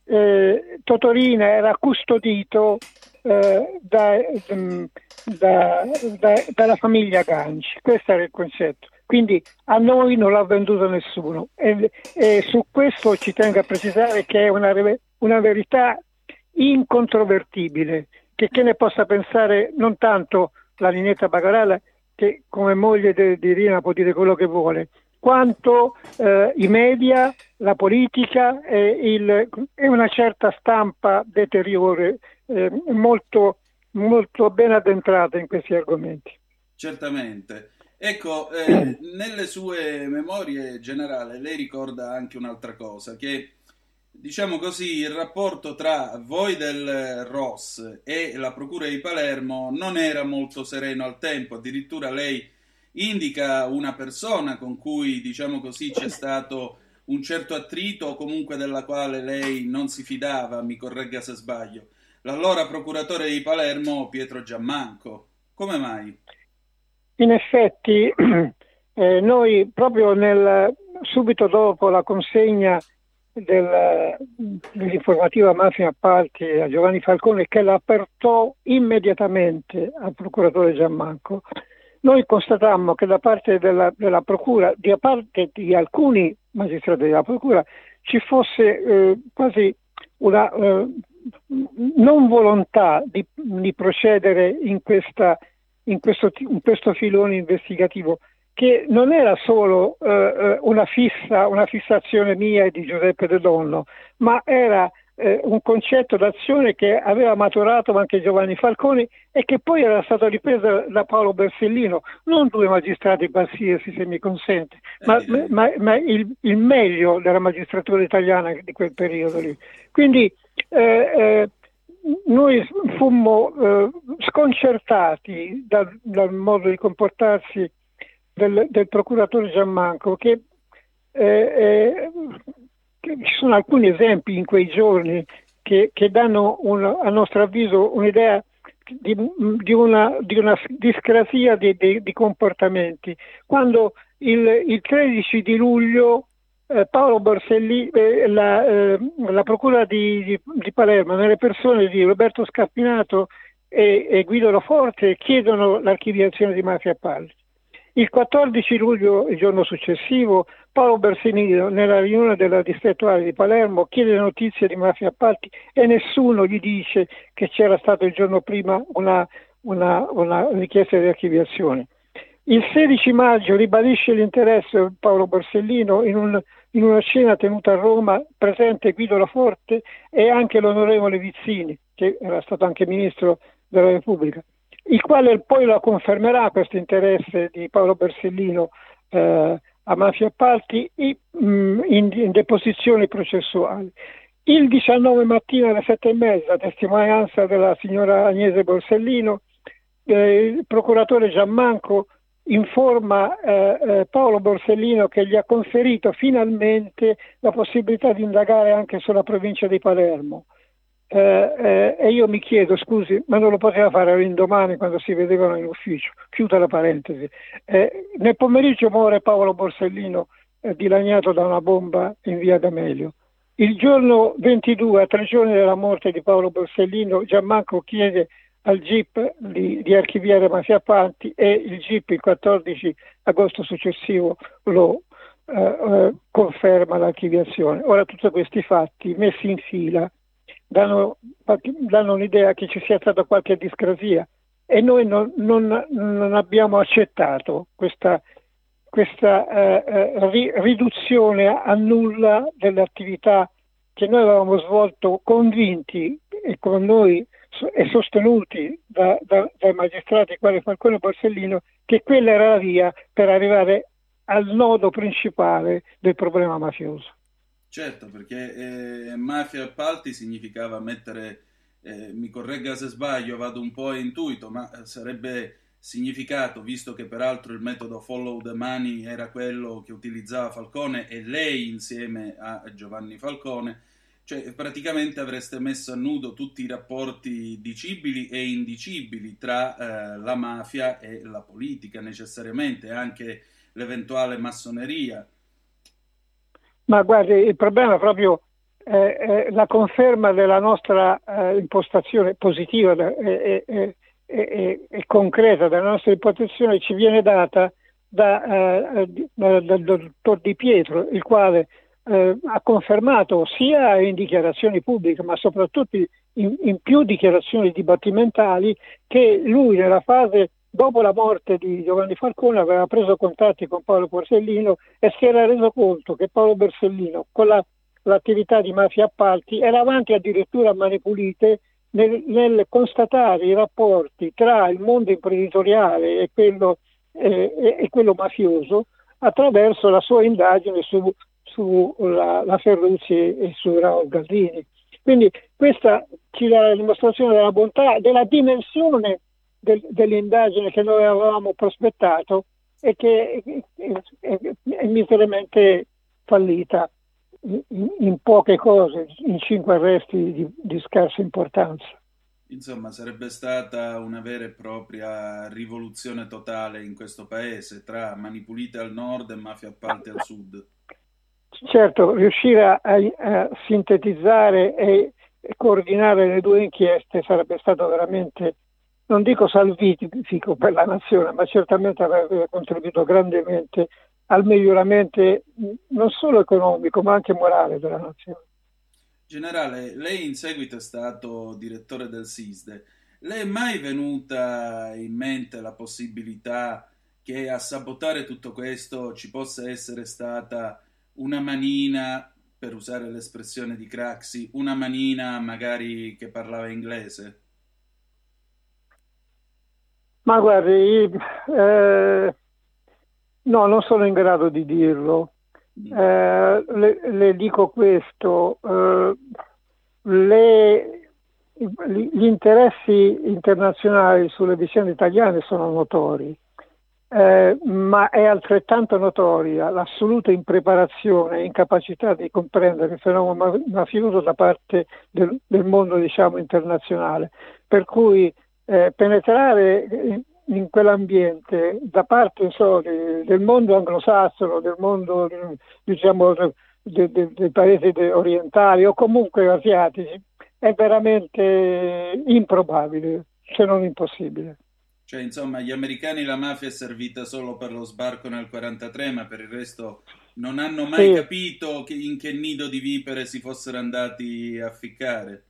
eh, Totorina era custodito eh, da- mm, da- da- dalla famiglia Ganci. Questo era il concetto. Quindi a noi non l'ha venduto nessuno e, e su questo ci tengo a precisare che è una, una verità incontrovertibile, che, che ne possa pensare non tanto la Linetta Bagarella, che come moglie de- di Rina può dire quello che vuole, quanto eh, i media, la politica e, il- e una certa stampa deteriore eh, molto, molto ben addentrata in questi argomenti. Certamente. Ecco, eh, nelle sue memorie generali lei ricorda anche un'altra cosa, che diciamo così il rapporto tra voi del ROS e la Procura di Palermo non era molto sereno al tempo, addirittura lei indica una persona con cui, diciamo così, c'è <laughs> stato un certo attrito o comunque della quale lei non si fidava, mi corregga se sbaglio, l'allora procuratore di Palermo Pietro Giammanco. Come mai? In effetti, <clears throat> eh, noi proprio nel, subito dopo la consegna del- dell'informativa Mafia Appalti a Giovanni Falcone, che l'apertò immediatamente al procuratore Giammanco, noi constatammo che da parte della, della Procura, da parte di alcuni magistrati della Procura, ci fosse eh, quasi una eh, non volontà di, di procedere in, questa, in, questo, in questo filone investigativo, che non era solo eh, eh, una, fissa, una fissazione mia e di Giuseppe De Donno, ma era eh, un concetto d'azione che aveva maturato anche Giovanni Falconi e che poi era stato ripreso da Paolo Bersellino, non due magistrati qualsiasi se mi consente, ma, ma- ma il, il meglio della magistratura italiana di quel periodo lì. Quindi eh, eh, noi fummo eh, sconcertati dal, dal modo di comportarsi del, del procuratore Giammanco che, eh, eh, che ci sono alcuni esempi in quei giorni che, che danno un- a nostro avviso un'idea di, di una, di una discrasia di, di- comportamenti. Quando il, il 13 di luglio eh, Paolo Borsellino, eh, la, eh, la procura di, di- di Palermo, nelle persone di Roberto Scappinato e, e Guido Loforte chiedono l'archiviazione di Mafia Appalti. Il 14 luglio, il giorno successivo, Paolo Bersellino nella riunione della distrettuale di Palermo chiede notizie di Mafia Appalti e nessuno gli dice che c'era stato il giorno prima una, una- una richiesta di archiviazione. Il 16 maggio ribadisce l'interesse Paolo Borsellino in, un- in una cena tenuta a Roma, presente Guido Laforte e anche l'onorevole Vizzini, che era stato anche ministro della Repubblica, il quale poi la confermerà questo interesse di Paolo Borsellino eh, a Mafia Appalti mh, in, in deposizioni processuali. Il 19 mattina alle sette e mezza, testimonianza della signora Agnese Borsellino, eh, il procuratore Giammanco informa eh, eh, Paolo Borsellino che gli ha conferito finalmente la possibilità di indagare anche sulla provincia di Palermo. Eh, eh, e io mi chiedo, scusi, ma non lo poteva fare l'indomani quando si vedevano in ufficio? Chiuda la parentesi. Eh, nel pomeriggio muore Paolo Borsellino eh, dilaniato da una bomba in via D'Amelio. Il giorno 22, a tre giorni dalla morte di Paolo Borsellino, Giammanco chiede al GIP di, di archiviare Mafia Appalti e il GIP il 14 agosto successivo lo eh, eh, conferma l'archiviazione. Ora tutti questi fatti messi in fila danno, danno un'idea che ci sia stata qualche discrasia e noi non, non- non abbiamo accettato questa, questa eh, eh, ri- riduzione a nulla delle attività che noi avevamo svolto convinti e con noi e sostenuti da- da- dai magistrati quali Falcone e Borsellino che quella era la via per arrivare al nodo principale del problema mafioso. Certo, perché eh, mafia appalti significava mettere, eh, mi corregga se sbaglio, vado un po' a intuito, ma eh, sarebbe significato, visto che peraltro il metodo follow the money era quello che utilizzava Falcone e lei insieme a Giovanni Falcone, Cioè, praticamente avreste messo a nudo tutti i rapporti dicibili e indicibili tra eh, la mafia e la politica, necessariamente, anche l'eventuale massoneria. Ma guardi, il problema è proprio eh, eh, la conferma della nostra eh, impostazione positiva e, e- e- e concreta della nostra impostazione ci viene data da, eh, dal dottor Di Pietro, il quale eh, ha confermato sia in dichiarazioni pubbliche, ma soprattutto in, in più dichiarazioni dibattimentali, che lui nella fase dopo la morte di Giovanni Falcone aveva preso contatti con Paolo Borsellino e si era reso conto che Paolo Borsellino con la- l'attività di mafia appalti era avanti addirittura a mani pulite nel, nel constatare i rapporti tra il mondo imprenditoriale e quello, eh, e- e quello mafioso attraverso la sua indagine su, sulla la Ferrucci e su Raul Galdini. Quindi questa ci dà la dimostrazione della bontà, della dimensione del- dell'indagine che noi avevamo prospettato e che è, è- è miseramente fallita in, in poche cose, in cinque arresti di, di scarsa importanza. Insomma, sarebbe stata una vera e propria rivoluzione totale in questo paese, tra mani pulite al nord e mafia appalti al sud. Certo, riuscire a, a sintetizzare e coordinare le due inchieste sarebbe stato veramente, non dico salvifico per la nazione, ma certamente avrebbe contribuito grandemente al miglioramento non solo economico ma anche morale della nazione. Generale, lei in seguito è stato direttore del SISDE. Le è mai venuta in mente la possibilità che a sabotare tutto questo ci possa essere stata una manina, per usare l'espressione di Craxi, una manina magari che parlava inglese? Ma guardi, eh, no, non sono in grado di dirlo. Eh, le, le dico questo, eh, le- gli interessi internazionali sulle vicende italiane sono notori, eh, ma è altrettanto notoria l'assoluta impreparazione e incapacità di comprendere il fenomeno ma- mafioso da parte del, del mondo diciamo, internazionale. Per cui eh, penetrare in, in quell'ambiente da parte so, de- del mondo anglosassone, del mondo diciamo, de- de- de- dei paesi orientali o comunque asiatici è veramente improbabile, se non impossibile. Cioè, insomma, agli americani la mafia è servita solo per lo sbarco nel 43, ma per il resto non hanno mai Sì. capito in che nido di vipere si fossero andati a ficcare.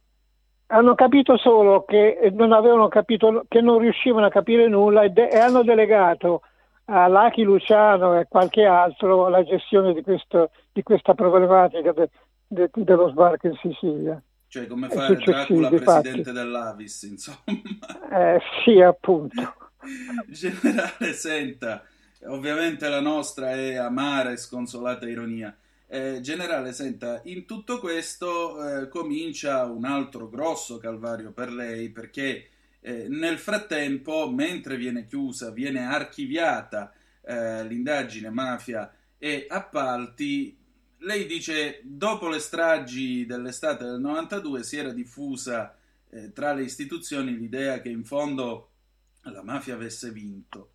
Hanno capito solo che non avevano capito, che non riuscivano a capire nulla e, de- e hanno delegato a Lachi Luciano e qualche altro la gestione di, questo- di questa problematica de- de- dello sbarco in Sicilia. Cioè, come fare Dracula fatti. presidente dell'Avis, insomma. Eh, sì, appunto. <laughs> Generale, senta, ovviamente la nostra è amara e sconsolata ironia. Eh, generale, senta, in tutto questo eh, comincia un altro grosso calvario per lei perché eh, nel frattempo, mentre viene chiusa, viene archiviata eh, l'indagine mafia e appalti, lei dice dopo le stragi dell'estate del 92 si era diffusa eh, tra le istituzioni l'idea che in fondo la mafia avesse vinto.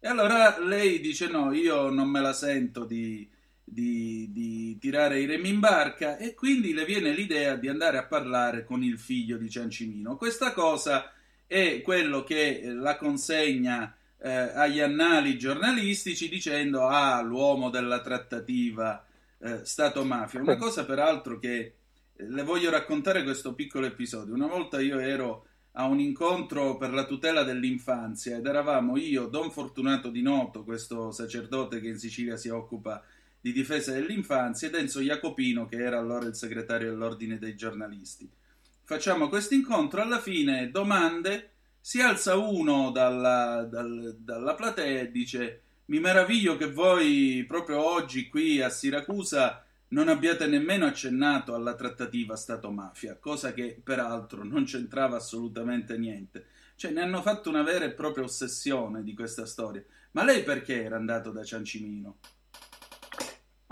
E allora lei dice no, io non me la sento di, di- di tirare i remi in barca e quindi le viene l'idea di andare a parlare con il figlio di Ciancimino. Questa cosa è quello che la consegna eh, agli annali giornalistici dicendo ah, l'uomo della trattativa eh, Stato-mafia. Una cosa peraltro che eh, le voglio raccontare questo piccolo episodio. Una volta io ero a un incontro per la tutela dell'infanzia ed eravamo io, Don Fortunato Di Noto, questo sacerdote che in Sicilia si occupa di difesa dell'infanzia, ed Enzo Jacopino, che era allora il segretario dell'ordine dei giornalisti. Facciamo questo incontro, alla fine domande, si alza uno dalla, dal- dalla platea e dice mi meraviglio che voi proprio oggi qui a Siracusa non abbiate nemmeno accennato alla trattativa Stato-mafia, cosa che peraltro non c'entrava assolutamente niente. Cioè ne hanno fatto una vera e propria ossessione di questa storia. Ma lei perché era andato da Ciancimino?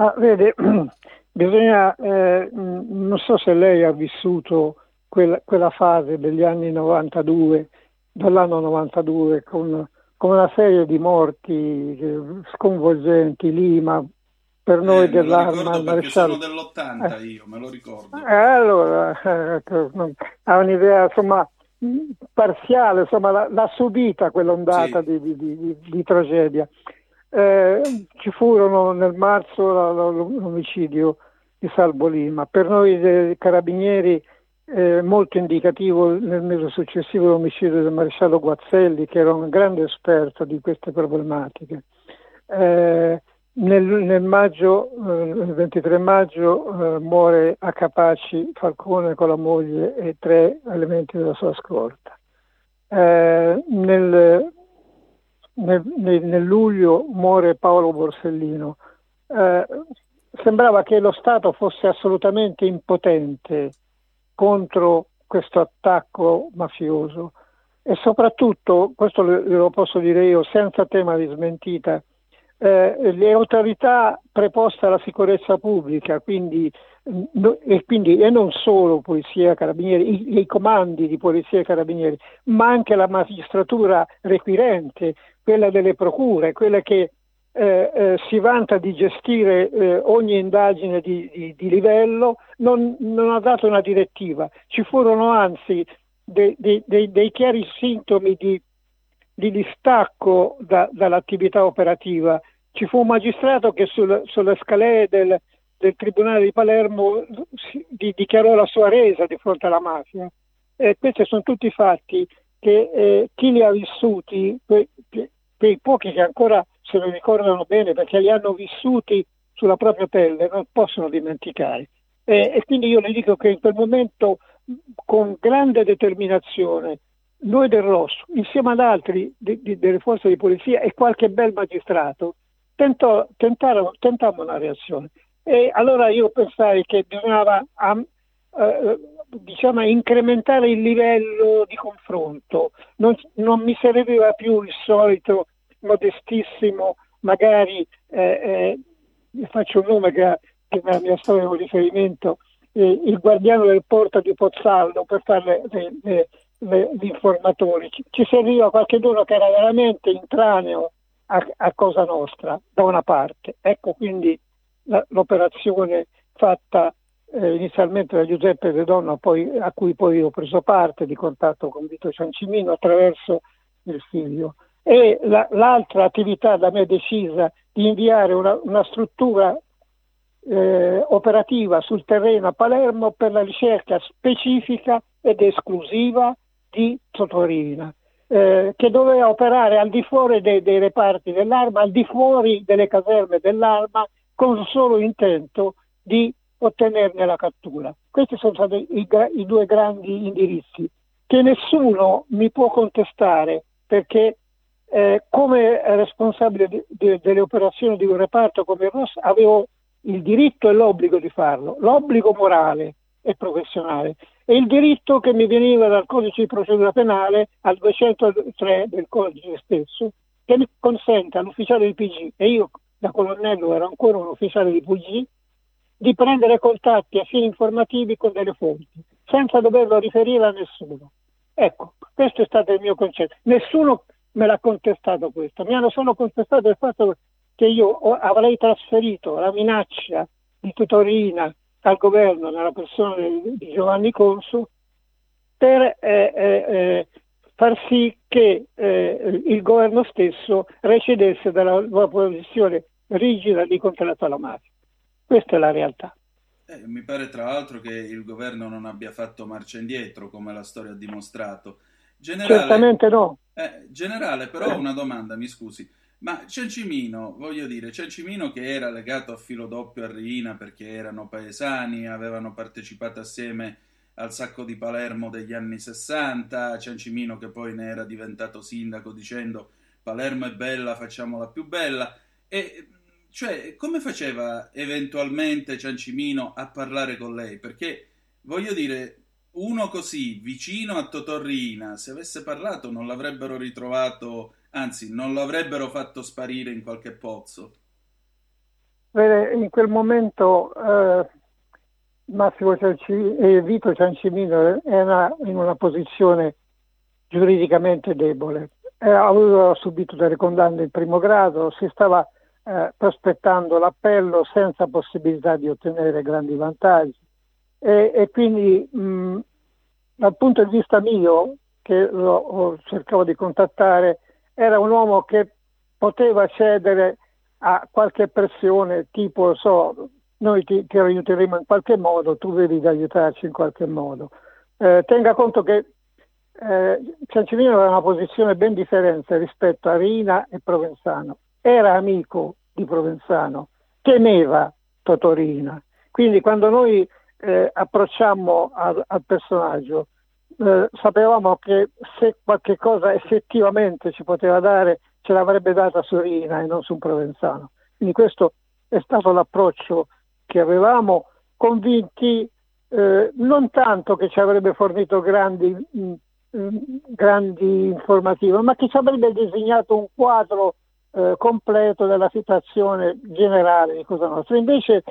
Ah, vede, <clears throat> bisogna, eh, non so se lei ha vissuto quella, quella fase degli anni 92, dall'anno 92, con, con una serie di morti eh, sconvolgenti, Lima, per noi Eh, dell'arma, il perché sono maresciallo. dell'80 io, me lo ricordo. Eh, allora, eh, ecco, ha un'idea insomma parziale, insomma l'ha, l'ha subita quell'ondata Sì. di- di- di- di tragedia. Eh, ci furono nel marzo l'omicidio di Salvo Lima, per noi dei carabinieri eh, molto indicativo nel mese successivo l'omicidio del maresciallo Guazzelli che era un grande esperto di queste problematiche. Eh, nel, nel maggio, eh, il 23 maggio, eh, muore a Capaci Falcone con la moglie e tre elementi della sua scorta. Eh, nel, nel- nel- luglio muore Paolo Borsellino. Eh, sembrava che lo Stato fosse assolutamente impotente contro questo attacco mafioso e soprattutto, questo lo, posso dire io senza tema di smentita, eh, le autorità preposte alla sicurezza pubblica, quindi, mh, no- e, quindi, e non solo polizia e carabinieri, i, i comandi di polizia e carabinieri, ma anche la magistratura requirente, quella delle procure, quella che eh, eh, si vanta di gestire eh, ogni indagine di, di- di livello, non, non ha dato una direttiva. Ci furono anzi dei, dei- dei- dei chiari sintomi di, di distacco da- dall'attività operativa. Ci fu un magistrato che sul- sulle scale del, del Tribunale di Palermo si- di- dichiarò la sua resa di fronte alla mafia. Questi sono tutti fatti che eh, chi li ha vissuti, que- quei pochi che ancora se lo ricordano bene perché li hanno vissuti sulla propria pelle, non possono dimenticare. E, e quindi io le dico che in quel momento, con grande determinazione, noi del Rosso, insieme ad altri di- di- delle forze di polizia e qualche bel magistrato, tentò, tentarono, tentammo una reazione. E allora io pensai che bisognava am- eh, diciamo, incrementare il livello di confronto. Non, non mi serviva più il solito modestissimo, magari eh, eh, faccio un nome che, che nella mia storia è un riferimento, eh, il guardiano del porto di Pozzallo per fare le, le- le- gli informatori. Ci, ci serviva qualcuno che era veramente intraneo a, a Cosa Nostra, da una parte. Ecco quindi la- l'operazione fatta eh, inizialmente da Giuseppe De Donna, poi, a cui poi ho preso parte di contatto con Vito Ciancimino attraverso il figlio. E la- l'altra attività da me decisa di inviare una, una struttura eh, operativa sul terreno a Palermo per la ricerca specifica ed esclusiva di Totorina, eh, che doveva operare al di fuori dei, dei reparti dell'arma, al di fuori delle caserme dell'arma, con il solo intento di ottenerne la cattura. Questi sono stati i, i due grandi indirizzi che nessuno mi può contestare perché eh, come responsabile di- di- delle operazioni di un reparto come il ROS avevo il diritto e l'obbligo di farlo, l'obbligo morale e professionale e il diritto che mi veniva dal codice di procedura penale al 203 del codice stesso che mi consente all'ufficiale di PG e io da colonnello ero ancora un ufficiale di PG di prendere contatti a fini informativi con delle fonti senza doverlo riferire a nessuno. Ecco, questo è stato il mio concetto. Nessuno me l'ha contestato questo, mi hanno solo contestato il fatto che io avrei trasferito la minaccia di tutorina al governo nella persona di Giovanni Consu per eh, eh, eh, far sì che eh, il governo stesso recedesse dalla sua posizione rigida di contratto alla mafia. Questa è la realtà. Eh, mi pare tra l'altro che il governo non abbia fatto marcia indietro, come la storia ha dimostrato. Generale, Certamente no. eh, generale, però una domanda, mi scusi. Ma Ciancimino, voglio dire, Ciancimino che era legato a filo doppio a Riina perché erano paesani, avevano partecipato assieme al sacco di Palermo degli anni 60, Ciancimino che poi ne era diventato sindaco dicendo Palermo è bella, facciamola più bella. E cioè, come faceva eventualmente Ciancimino a parlare con lei? Perché voglio dire, uno così vicino a Totorrina, se avesse parlato non l'avrebbero ritrovato, anzi, non lo avrebbero fatto sparire in qualche pozzo. vede, in quel momento eh, Massimo Cianci- eh, Vito Ciancimino era in una posizione giuridicamente debole. Eh, aveva subito delle condanne in primo grado, si stava eh, prospettando l'appello senza possibilità di ottenere grandi vantaggi e, e quindi mh, dal punto di vista mio, che lo, cercavo di contattare, era un uomo che poteva cedere a qualche pressione, tipo, so, noi ti, ti aiuteremo in qualche modo, tu devi aiutarci in qualche modo. Eh, tenga conto che eh, Ciancimino aveva una posizione ben differente rispetto a Rina e Provenzano. Era amico di Provenzano, temeva Totorina. Quindi quando noi eh, approcciammo al, al personaggio, eh, sapevamo che se qualche cosa effettivamente ci poteva dare, ce l'avrebbe data su Rina e non su un Provenzano. Quindi questo è stato l'approccio che avevamo, convinti eh, non tanto che ci avrebbe fornito grandi, mh, mh, grandi informative, ma che ci avrebbe disegnato un quadro eh, completo della situazione generale di Cosa Nostra. Invece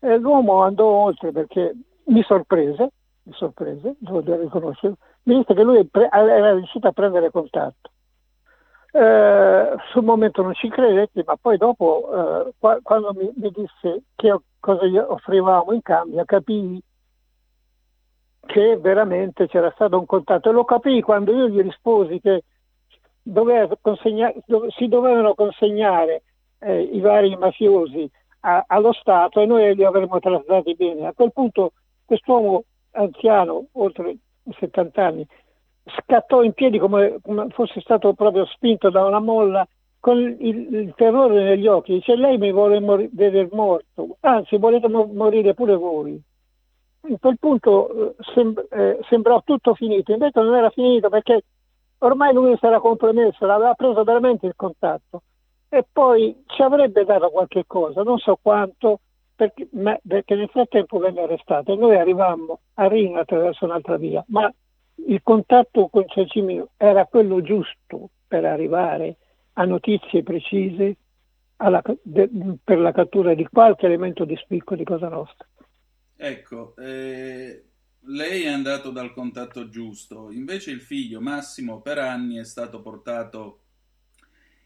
eh, l'uomo andò oltre perché mi sorprese, mi sorprese, devo riconoscere, mi disse che lui pre- era riuscito a prendere contatto. Eh, sul momento non ci credetti, ma poi dopo, eh, qua- quando mi, mi disse che cosa gli offrivamo in cambio, capii che veramente c'era stato un contatto e lo capii quando io gli risposi che consegna- dove- si dovevano consegnare eh, i vari mafiosi a- allo Stato e noi li avremmo trattati bene. A quel punto quest'uomo anziano, oltre i 70 anni, scattò in piedi come, come fosse stato proprio spinto da una molla con il, il terrore negli occhi. Dice lei mi vuole mor- vedere morto, anzi volete mo- morire pure voi. In quel punto eh, sem- eh, sembrò tutto finito, invece non era finito perché ormai lui si era compromesso, aveva preso veramente il contatto e poi ci avrebbe dato qualche cosa, non so quanto, perché, ma- perché nel frattempo venne arrestato e noi arrivammo a Rina attraverso un'altra via, ma il contatto con Ciacimino era quello giusto per arrivare a notizie precise alla- de- per la cattura di qualche elemento di spicco di Cosa Nostra. Ecco, eh, lei è andato dal contatto giusto, invece il figlio Massimo per anni è stato portato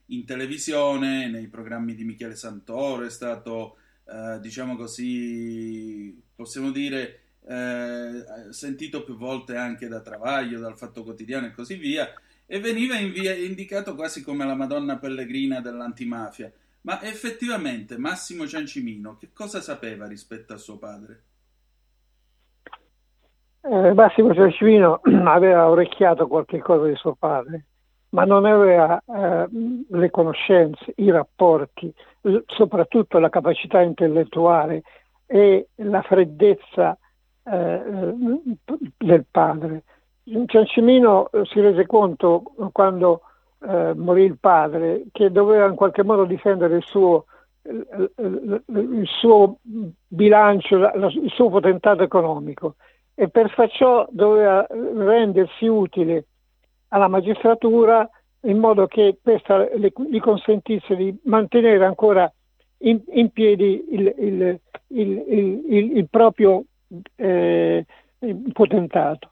in televisione, nei programmi di Michele Santoro, è stato, eh, diciamo così, possiamo dire, eh, sentito più volte anche da Travaglio, dal Fatto Quotidiano e così via, e veniva invia- indicato quasi come la Madonna Pellegrina dell'antimafia. Ma effettivamente Massimo Ciancimino che cosa sapeva rispetto a suo padre? Eh, Massimo Ciancimino <clears throat> aveva orecchiato qualche cosa di suo padre, ma non aveva eh, le conoscenze, i rapporti, soprattutto la capacità intellettuale e la freddezza eh, del padre. Ciancimino eh, si rese conto quando eh, morì il padre che doveva in qualche modo difendere il suo, il, suo bilancio, la- la- il suo potentato economico e per far ciò doveva rendersi utile alla magistratura in modo che questa le- gli consentisse di mantenere ancora in, in piedi il, il- il- il- proprio eh, potentato.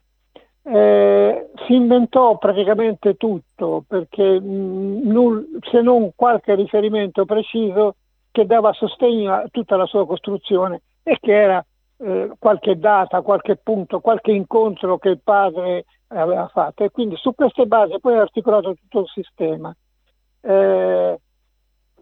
Eh, si inventò praticamente tutto perché mh, nul- se non qualche riferimento preciso che dava sostegno a tutta la sua costruzione e che era eh, qualche data, qualche punto, qualche incontro che il padre aveva fatto e quindi su queste basi poi ha articolato tutto il sistema. Eh,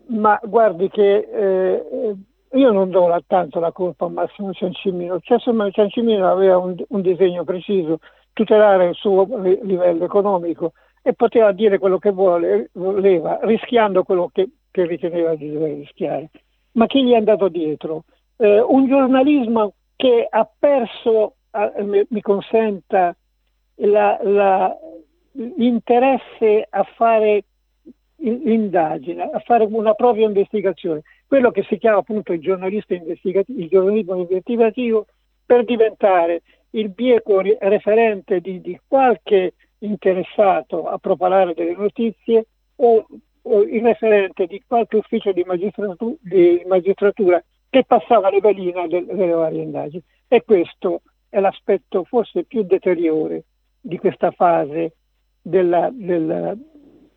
ma guardi che eh, io non do tanto la colpa a Massimo Ciancimino, cioè, insomma, Ciancimino aveva un, un disegno preciso, tutelare il suo livello economico e poteva dire quello che vuole, voleva, rischiando quello che, che riteneva di dover rischiare. Ma chi gli è andato dietro? Eh, un giornalismo che ha perso, mi, consenta, la- la- l'interesse a fare l'indagine, a fare una propria investigazione, quello che si chiama appunto il investigativo, il giornalismo investigativo, per diventare il bieco referente di, di qualche interessato a propalare delle notizie o, o il referente di qualche ufficio di magistratu- di magistratura che passava le del- delle varie indagini. E questo è l'aspetto forse più deteriore di questa fase della, della-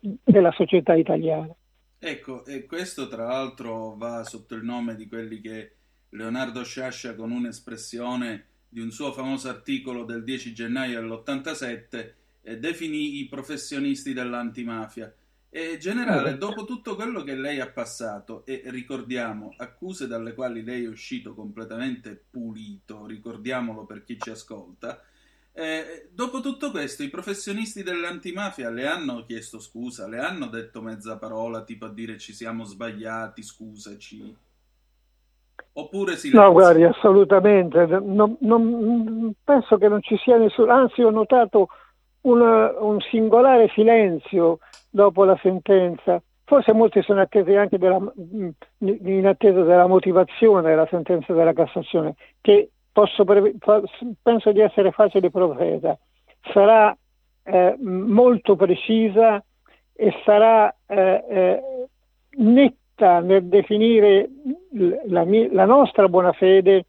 della società italiana. Ecco, e questo tra l'altro va sotto il nome di quelli che Leonardo Sciascia con un'espressione di un suo famoso articolo del 10 gennaio dell'87 eh, definì i professionisti dell'antimafia. E generale, dopo tutto quello che lei ha passato, e ricordiamo, accuse dalle quali lei è uscito completamente pulito, ricordiamolo per chi ci ascolta, eh, dopo tutto questo i professionisti dell'antimafia le hanno chiesto scusa, le hanno detto mezza parola, tipo a dire ci siamo sbagliati, scusaci. Oppure silenzio. No, guardi, assolutamente. Non- non- penso che non ci sia nessuno, anzi ho notato un, un singolare silenzio dopo la sentenza. Forse molti sono attesi anche della- in attesa della motivazione della sentenza della Cassazione, che fa- penso di essere facile profeta. Sarà eh, molto precisa e sarà eh, eh, netta nel definire la, la nostra buona fede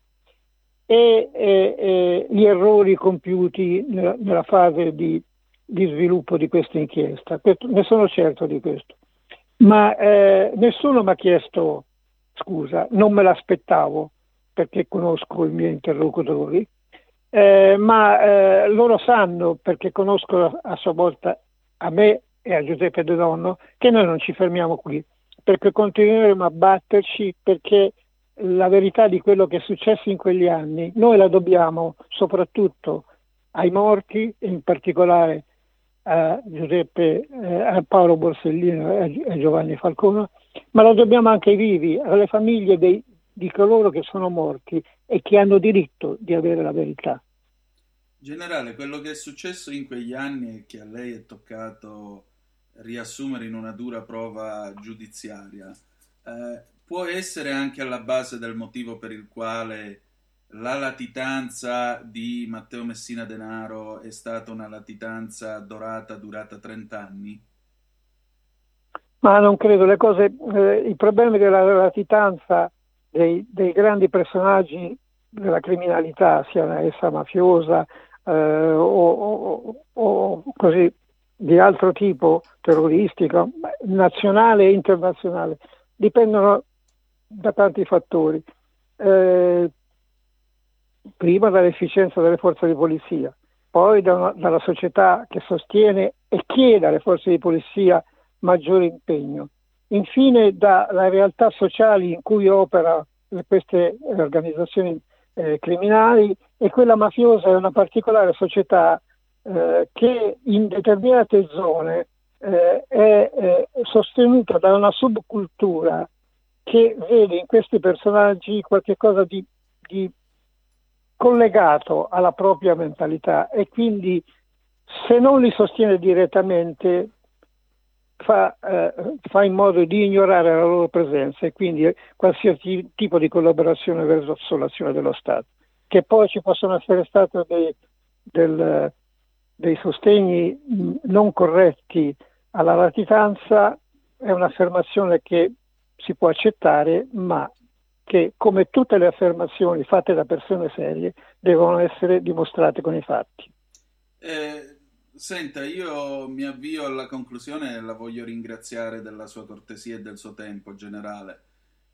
e gli errori compiuti nella, nella fase di, di sviluppo di questa inchiesta. Ne sono certo di questo. Ma eh, nessuno mi ha chiesto scusa, non me l'aspettavo perché conosco i miei interlocutori, eh, ma eh, loro sanno, perché conoscono a sua volta a me e a Giuseppe De Donno, che noi non ci fermiamo qui, perché continueremo a batterci perché la verità di quello che è successo in quegli anni noi la dobbiamo soprattutto ai morti, in particolare a Giuseppe, eh, a Paolo Borsellino e a Gi- a Giovanni Falcone, ma la dobbiamo anche ai vivi, alle famiglie dei- di coloro che sono morti e che hanno diritto di avere la verità. Generale, quello che è successo in quegli anni e che a lei è toccato riassumere in una dura prova giudiziaria, eh, può essere anche alla base del motivo per il quale la latitanza di Matteo Messina Denaro è stata una latitanza dorata durata 30 anni? Ma non credo, le cose, eh, i problemi della latitanza dei, dei grandi personaggi della criminalità, sia essa mafiosa eh, o, o- o così di altro tipo, terroristico, nazionale e internazionale, dipendono da tanti fattori. Eh, prima dall'efficienza delle forze di polizia, poi da una- dalla società che sostiene e chiede alle forze di polizia maggiore impegno. Infine dalle realtà sociali in cui operano queste organizzazioni eh, criminali e quella mafiosa è una particolare società eh, che in determinate zone eh, è eh, sostenuta da una subcultura che vede in questi personaggi qualcosa di, di collegato alla propria mentalità e quindi se non li sostiene direttamente fa, eh, fa in modo di ignorare la loro presenza e quindi qualsiasi tipo di collaborazione verso l'azione dello Stato. Che poi ci possono essere stati dei, del- dei sostegni mh, non corretti alla latitanza è un'affermazione che si può accettare, ma che come tutte le affermazioni fatte da persone serie devono essere dimostrate con i fatti. Eh, senta, io mi avvio alla conclusione e la voglio ringraziare della sua cortesia e del suo tempo, generale.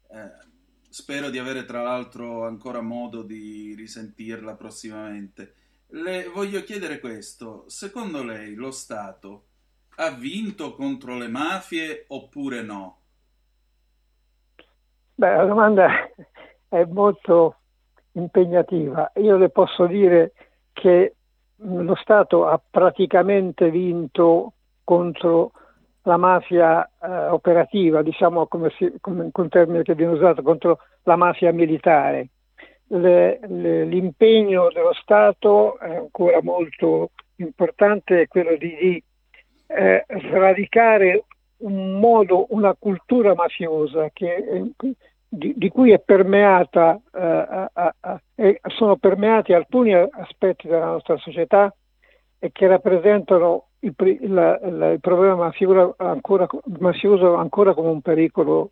Eh, spero di avere tra l'altro ancora modo di risentirla prossimamente. Le voglio chiedere questo: secondo lei lo Stato ha vinto contro le mafie oppure no? Beh, la domanda è molto impegnativa. Io le posso dire che lo Stato ha praticamente vinto contro la mafia eh, operativa, diciamo come, si, come un termine che viene usato, contro la mafia militare. Le- le- l'impegno dello Stato è ancora molto importante, è quello di, di eh, sradicare un modo, una cultura mafiosa che, eh, di, di cui permeata, eh, sono permeati alcuni aspetti della nostra società e che rappresentano il, la- il problema mafioso ancora, mafioso ancora come un pericolo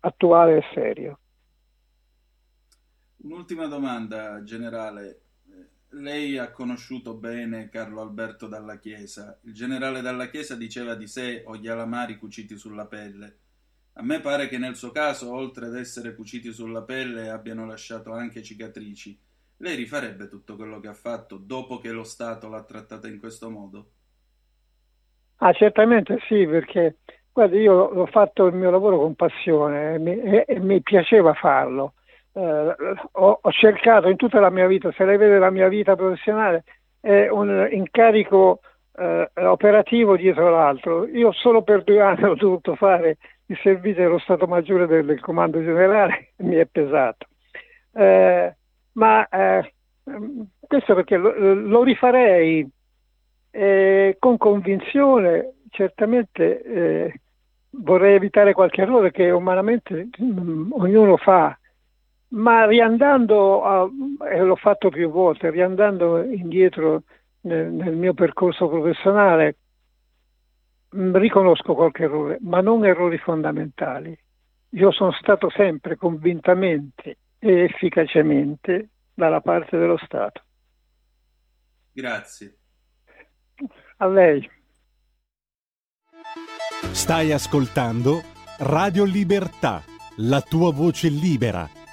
attuale e serio. Un'ultima domanda, generale. Lei ha conosciuto bene Carlo Alberto Dalla Chiesa. Il generale Dalla Chiesa diceva di sé o gli alamari cuciti sulla pelle. A me pare che nel suo caso, oltre ad essere cuciti sulla pelle, abbiano lasciato anche cicatrici. Lei rifarebbe tutto quello che ha fatto dopo che lo Stato l'ha trattata in questo modo? Ah, certamente sì, perché guarda, io ho fatto il mio lavoro con passione e mi, e- e mi piaceva farlo. Eh, ho, ho cercato in tutta la mia vita, se lei vede la mia vita professionale, è un incarico eh, operativo dietro l'altro. Io solo per due anni <laughs> ho dovuto fare il servizio dello Stato Maggiore del, del Comando Generale <laughs> mi è pesato. Eh, ma eh, questo perché lo, lo rifarei eh, con convinzione, certamente eh, vorrei evitare qualche errore che umanamente mm, ognuno fa, ma riandando, a, e l'ho fatto più volte, riandando indietro nel, nel mio percorso professionale, mh, riconosco qualche errore, ma non errori fondamentali. Io sono stato sempre convintamente e efficacemente dalla parte dello Stato. Grazie. A lei. Stai ascoltando Radio Libertà, la tua voce libera,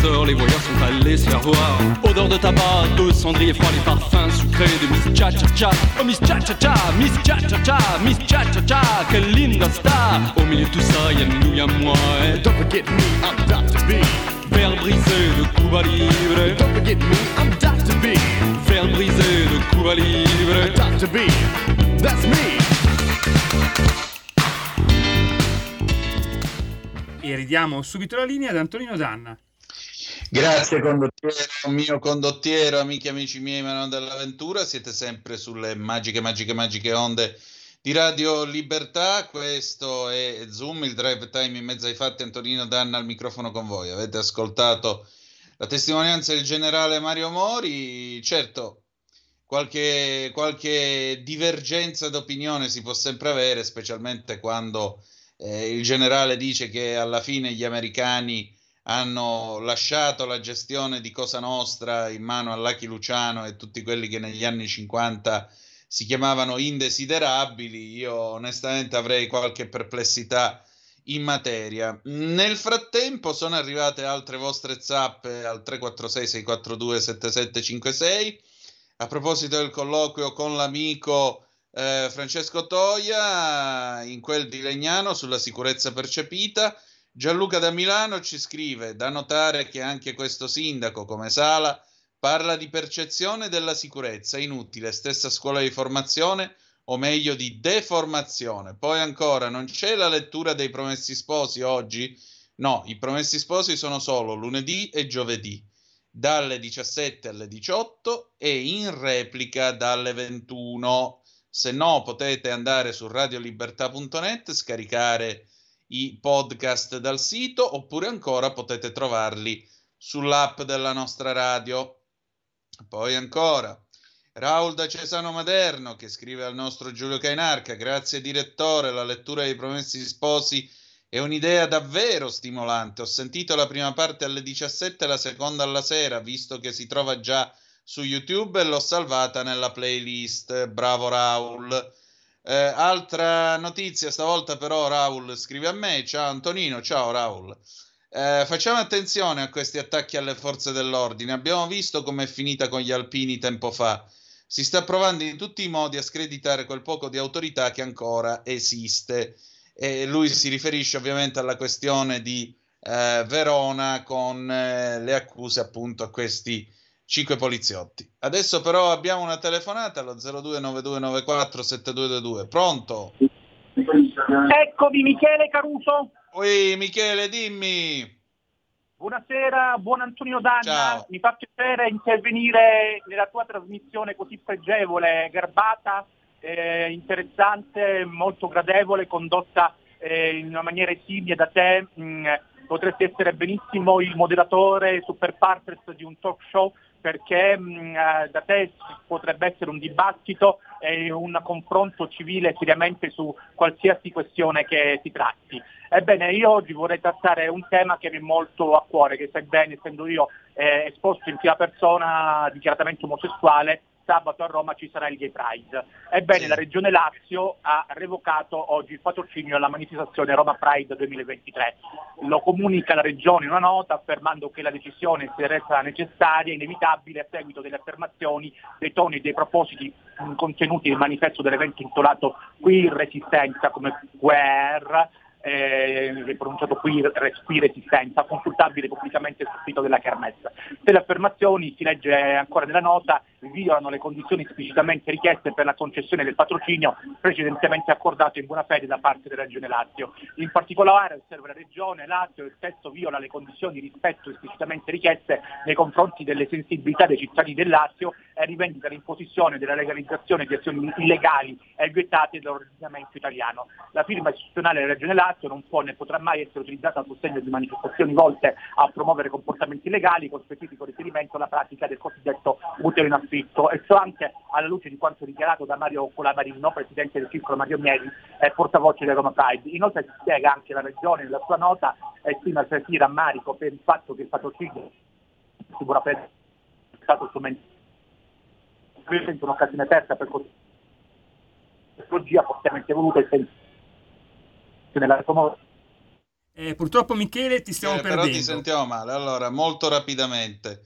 Les voyeurs sont allés se faire voir. Odeur de tabac, de cendrier froid, les parfums sucrés de Miss Cha Cha Cha. Oh Miss Cha Cha Cha, Miss Cha Cha Cha, Miss Cha Cha Cha, quelle linda star. Au milieu de tout ça, y'a nous, y'a moi. Et don't forget me, I'm Dr. B. Verre brisé de Cuba Libre. Don't forget me, I'm Dr. B. Verre brisé de Cuba Libre. Dr. B, that's me. e ridiamo subito la linea ad Antonino Danna. Grazie condottiero, mio condottiero, amiche e amici miei, ma non dell'avventura, siete sempre sulle magiche, magiche, magiche onde di Radio Libertà, questo è Zoom, il drive time in mezzo ai fatti, Antonino Danna al microfono con voi, avete ascoltato la testimonianza del generale Mario Mori, certo qualche, qualche divergenza d'opinione si può sempre avere, specialmente quando eh, il generale dice che alla fine gli americani hanno lasciato la gestione di Cosa Nostra in mano a Lucky Luciano e tutti quelli che negli anni 50 si chiamavano indesiderabili. Io onestamente avrei qualche perplessità in materia. Nel frattempo sono arrivate altre vostre zappe al 346 642 7756 a proposito del colloquio con l'amico eh, Francesco Toia in quel di Legnano sulla sicurezza percepita. Gianluca da Milano ci scrive da notare che anche questo sindaco come Sala parla di percezione della sicurezza inutile, stessa scuola di formazione o meglio di deformazione. Poi ancora non c'è la lettura dei promessi sposi oggi? No, i promessi sposi sono solo lunedì e giovedì dalle 17 alle 18 e in replica dalle 21. Se no potete andare su radiolibertà.net, scaricare i podcast dal sito oppure ancora potete trovarli sull'app della nostra radio. Poi ancora Raul da Cesano Maderno che scrive al nostro Giulio Cainarca, grazie direttore, la lettura dei promessi sposi è un'idea davvero stimolante. Ho sentito la prima parte alle 17 e la seconda alla sera, visto che si trova già su YouTube e l'ho salvata nella playlist. Bravo Raul. Eh, altra notizia, stavolta però Raul scrive a me. Ciao Antonino, ciao Raul. Eh, facciamo attenzione a questi attacchi alle forze dell'ordine. Abbiamo visto com'è finita con gli alpini tempo fa. Si sta provando in tutti i modi a screditare quel poco di autorità che ancora esiste. E lui si riferisce ovviamente alla questione di eh, Verona con eh, le accuse appunto a questi cinque poliziotti. Adesso però abbiamo una telefonata allo 0292947222. Pronto? Eccomi Michele Caruso. Oi Michele, dimmi. Buonasera, buon Antonio Danna. Ciao. Mi fa piacere intervenire nella tua trasmissione così pregevole, garbata, eh, interessante, molto gradevole, condotta eh, in una maniera esimia da te. Mm, potresti essere benissimo il moderatore super partners di un talk show perché mh, eh, da te potrebbe essere un dibattito e un confronto civile seriamente su qualsiasi questione che si tratti. Ebbene, io oggi vorrei trattare un tema che mi è molto a cuore, che sai bene, essendo io eh, esposto in prima persona dichiaratamente omosessuale, sabato a Roma ci sarà il Gay Pride. Ebbene, la Regione Lazio ha revocato oggi il patrocinio alla manifestazione Roma Pride 2023. Lo comunica la Regione in una nota affermando che la decisione si resa necessaria e inevitabile a seguito delle affermazioni, dei toni e dei propositi contenuti nel manifesto dell'evento intitolato Qui Resistenza come guerra eh, pronunciato qui, qui resistenza, consultabile pubblicamente sul sito della Kermesse. Se le affermazioni, si legge ancora nella nota, violano le condizioni esplicitamente richieste per la concessione del patrocinio precedentemente accordato in buona fede da parte della Regione Lazio. In particolare, osserva la Regione Lazio, il testo viola le condizioni di rispetto esplicitamente richieste nei confronti delle sensibilità dei cittadini del Lazio e rivendica l'imposizione della legalizzazione di azioni illegali e vietate dall'ordinamento italiano. La firma istituzionale della Regione Lazio non può né potrà mai essere utilizzata a sostegno di manifestazioni volte a promuovere comportamenti illegali con specifico riferimento alla pratica del cosiddetto utero in affitto e ciò anche alla luce di quanto dichiarato da Mario Colamarino, presidente del circolo Mario Mieli e portavoce del Roma Pride. Inoltre si spiega anche la Regione nella sua nota esprime altresì rammarico per il fatto che il si vorrà prendere è stato strumento presenta un'occasione persa per tecnologia fortemente voluta e senza nella sua Eh, purtroppo Michele ti stiamo Eh, però perdendo. ti sentiamo male. Allora, molto rapidamente.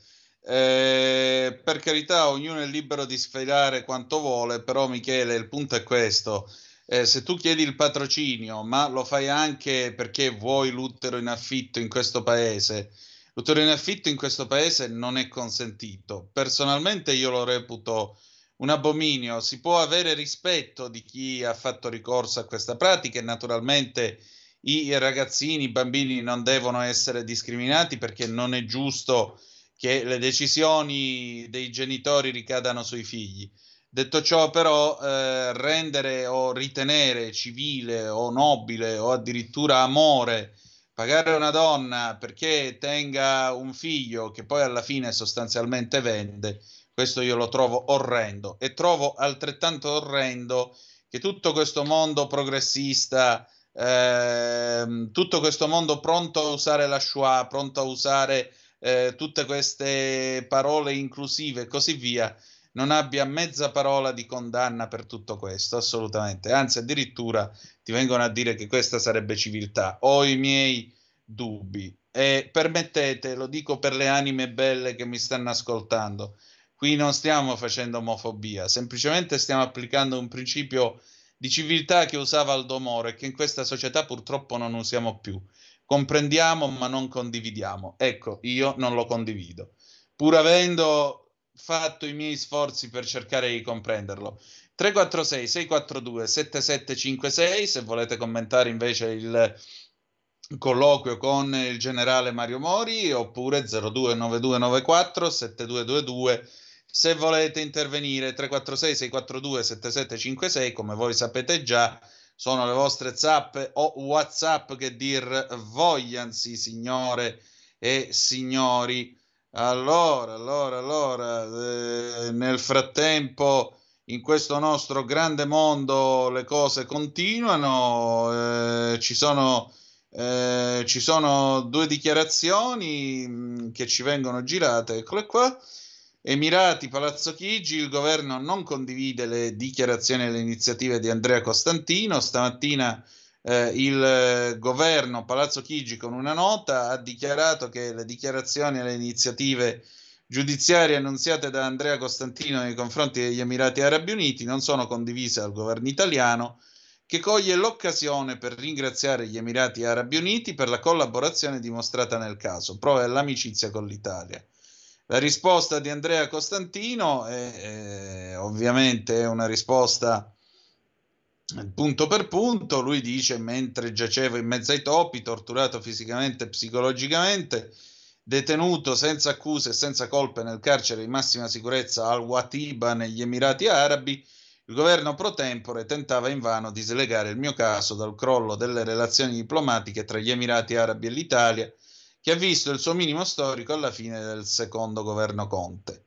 Eh, per carità, ognuno è libero di sfilare quanto vuole, però Michele, il punto è questo. Eh, se tu chiedi il patrocinio, ma lo fai anche perché vuoi l'utero in affitto in questo paese, l'utero in affitto in questo paese non è consentito. Personalmente io lo reputo un abominio. Si può avere rispetto di chi ha fatto ricorso a questa pratica e naturalmente i ragazzini, i bambini non devono essere discriminati perché non è giusto che le decisioni dei genitori ricadano sui figli. Detto ciò, però, eh, rendere o ritenere civile o nobile o addirittura amore pagare una donna perché tenga un figlio che poi alla fine sostanzialmente vende, questo io lo trovo orrendo e trovo altrettanto orrendo che tutto questo mondo progressista, ehm, tutto questo mondo pronto a usare la Shoah, pronto a usare eh, tutte queste parole inclusive e così via, non abbia mezza parola di condanna per tutto questo, assolutamente. Anzi, addirittura ti vengono a dire che questa sarebbe civiltà. Ho i miei dubbi. E permettete, lo dico per le anime belle che mi stanno ascoltando, qui non stiamo facendo omofobia, semplicemente stiamo applicando un principio di civiltà che usava Aldo Moro e che in questa società purtroppo non usiamo più. Comprendiamo ma non condividiamo. Ecco, io non lo condivido. Pur avendo fatto i miei sforzi per cercare di comprenderlo. 346 642 7756 se volete commentare invece il colloquio con il generale Mario Mori oppure 029294 7222 se volete intervenire 346 642 7756 come voi sapete già sono le vostre zappe o whatsapp che dir vogliansi signore e signori allora, allora, allora, eh, nel frattempo in questo nostro grande mondo le cose continuano, eh, ci, sono, eh, ci sono due dichiarazioni mh, che ci vengono girate, eccole qua. Emirati, Palazzo Chigi, il governo non condivide le dichiarazioni e le iniziative di Andrea Costantino. Stamattina eh, il eh, governo Palazzo Chigi con una nota ha dichiarato che le dichiarazioni e le iniziative giudiziarie annunziate da Andrea Costantino nei confronti degli Emirati Arabi Uniti non sono condivise dal governo italiano che coglie l'occasione per ringraziare gli Emirati Arabi Uniti per la collaborazione dimostrata nel caso, prova dell'amicizia con l'Italia. La risposta di Andrea Costantino è, è ovviamente una risposta punto per punto, lui dice mentre giacevo in mezzo ai topi, torturato fisicamente e psicologicamente, detenuto senza accuse e senza colpe nel carcere di massima sicurezza al Watiba negli Emirati Arabi, il governo pro tempore tentava invano di slegare il mio caso dal crollo delle relazioni diplomatiche tra gli Emirati Arabi e l'Italia, che ha visto il suo minimo storico alla fine del secondo governo Conte.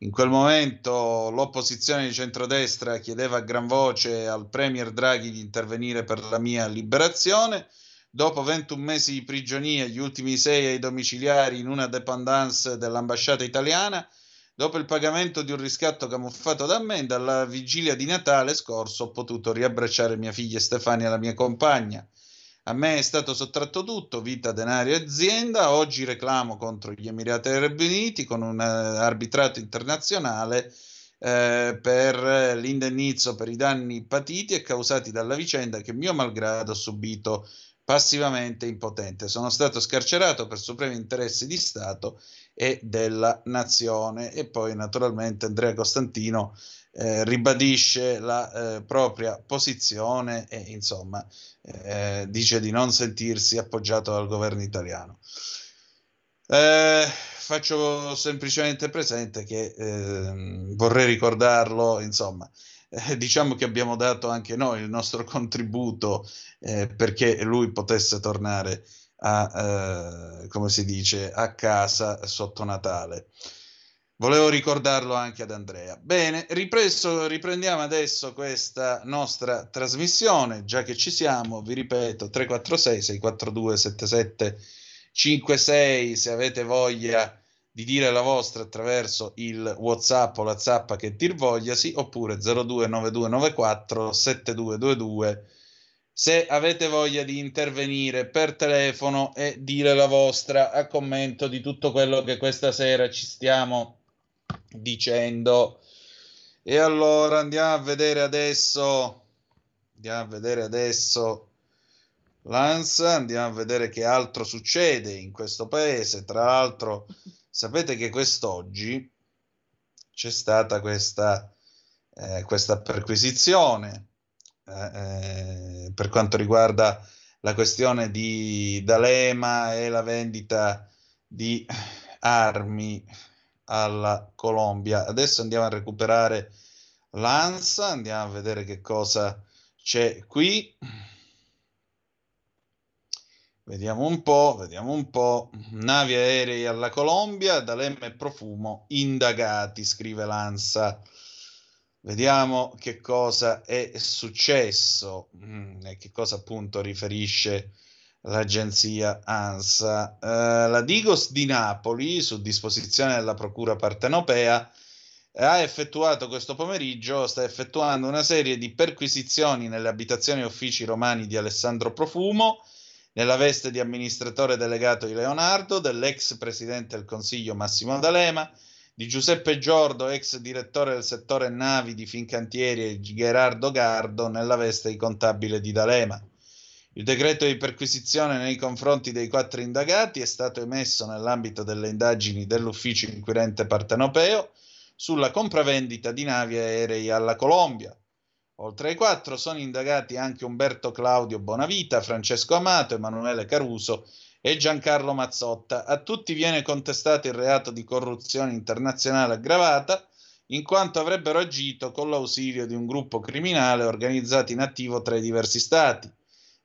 In quel momento l'opposizione di centrodestra chiedeva a gran voce al Premier Draghi di intervenire per la mia liberazione. Dopo 21 mesi di prigionia, gli ultimi sei ai domiciliari in una dependance dell'ambasciata italiana, dopo il pagamento di un riscatto camuffato da me, dalla vigilia di Natale scorso ho potuto riabbracciare mia figlia Stefania, la mia compagna. A me è stato sottratto tutto, vita, denaro e azienda. Oggi reclamo contro gli Emirati Arabi Uniti con un uh, arbitrato internazionale eh, per l'indennizzo per i danni patiti e causati dalla vicenda che mio malgrado ho subito passivamente impotente. Sono stato scarcerato per supremi interessi di Stato e della nazione. E poi naturalmente Andrea Costantino eh, ribadisce la eh, propria posizione e insomma eh, dice di non sentirsi appoggiato dal governo italiano. Eh, faccio semplicemente presente che ehm, vorrei ricordarlo, insomma, eh, diciamo che abbiamo dato anche noi il nostro contributo eh, perché lui potesse tornare a, come si dice, a casa sotto Natale. Volevo ricordarlo anche ad Andrea. Bene, ripreso, riprendiamo adesso questa nostra trasmissione, già che ci siamo, vi ripeto, 346 642 7756 se avete voglia di dire la vostra attraverso il WhatsApp o la zappa che dir vogliasi, oppure 029294 7222 se avete voglia di intervenire per telefono e dire la vostra a commento di tutto quello che questa sera ci stiamo dicendo. E allora andiamo a vedere adesso, andiamo a vedere adesso l'ANSA, andiamo a vedere che altro succede in questo paese. Tra l'altro, <laughs> sapete che quest'oggi c'è stata questa, eh, questa perquisizione eh, eh, per quanto riguarda la questione di D'Alema e la vendita di armi alla Colombia. Adesso andiamo a recuperare l'ANSA, andiamo a vedere che cosa c'è qui. Vediamo un po', vediamo un po'. Navi aerei alla Colombia, D'Alema e Profumo indagati, scrive l'ANSA. Vediamo che cosa è successo mm, e che cosa appunto riferisce l'agenzia ANSA. Eh, la Digos di Napoli, su disposizione della Procura Partenopea, ha effettuato questo pomeriggio, sta effettuando una serie di perquisizioni nelle abitazioni e uffici romani di Alessandro Profumo, nella veste di amministratore delegato di Leonardo, dell'ex presidente del Consiglio Massimo D'Alema, di Giuseppe Giordo, ex direttore del settore navi di Fincantieri e Gerardo Gardo, nella veste di contabile di D'Alema. Il decreto di perquisizione nei confronti dei quattro indagati è stato emesso nell'ambito delle indagini dell'ufficio inquirente partenopeo sulla compravendita di navi aerei alla Colombia. Oltre ai quattro sono indagati anche Umberto Claudio Bonavita, Francesco Amato, Emanuele Caruso e Giancarlo Mazzotta. A tutti viene contestato il reato di corruzione internazionale aggravata, in quanto avrebbero agito con l'ausilio di un gruppo criminale organizzato in attivo tra i diversi stati,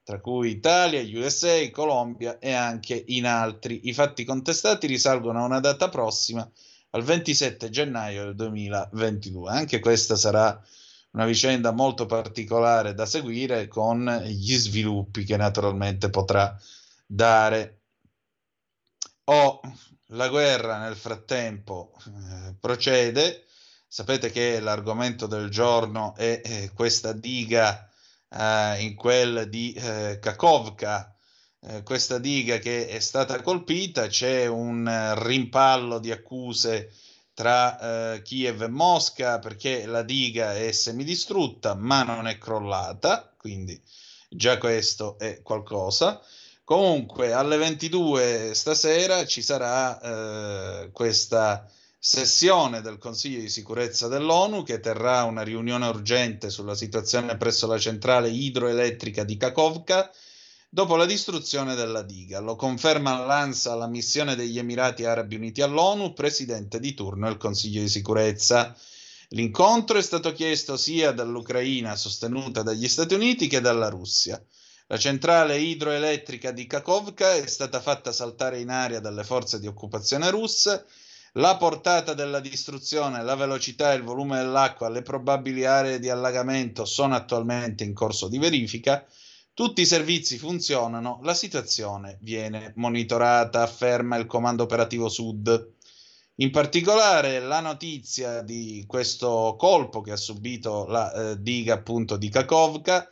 tra cui Italia, USA, Colombia e anche in altri. I fatti contestati risalgono a una data prossima, al 27 gennaio del 2022. Anche questa sarà una vicenda molto particolare da seguire con gli sviluppi che naturalmente potrà dare. Oh, la guerra nel frattempo eh, procede. Sapete che l'argomento del giorno è eh, questa diga eh, in quel di eh, Kakovka, eh, questa diga che è stata colpita, c'è un eh, rimpallo di accuse tra eh, Kiev e Mosca perché la diga è semidistrutta ma non è crollata, quindi già questo è qualcosa. Comunque alle 22 stasera ci sarà eh, questa sessione del Consiglio di sicurezza dell'ONU che terrà una riunione urgente sulla situazione presso la centrale idroelettrica di Kakovka dopo la distruzione della diga. Lo conferma l'ANSA la missione degli Emirati Arabi Uniti all'ONU, presidente di turno del Consiglio di sicurezza. L'incontro è stato chiesto sia dall'Ucraina sostenuta dagli Stati Uniti che dalla Russia. La centrale idroelettrica di Kakovka è stata fatta saltare in aria dalle forze di occupazione russe. La portata della distruzione, la velocità e il volume dell'acqua, le probabili aree di allagamento sono attualmente in corso di verifica. Tutti i servizi funzionano, la situazione viene monitorata, afferma il Comando Operativo Sud. In particolare la notizia di questo colpo che ha subito la eh, diga appunto di Kakovka,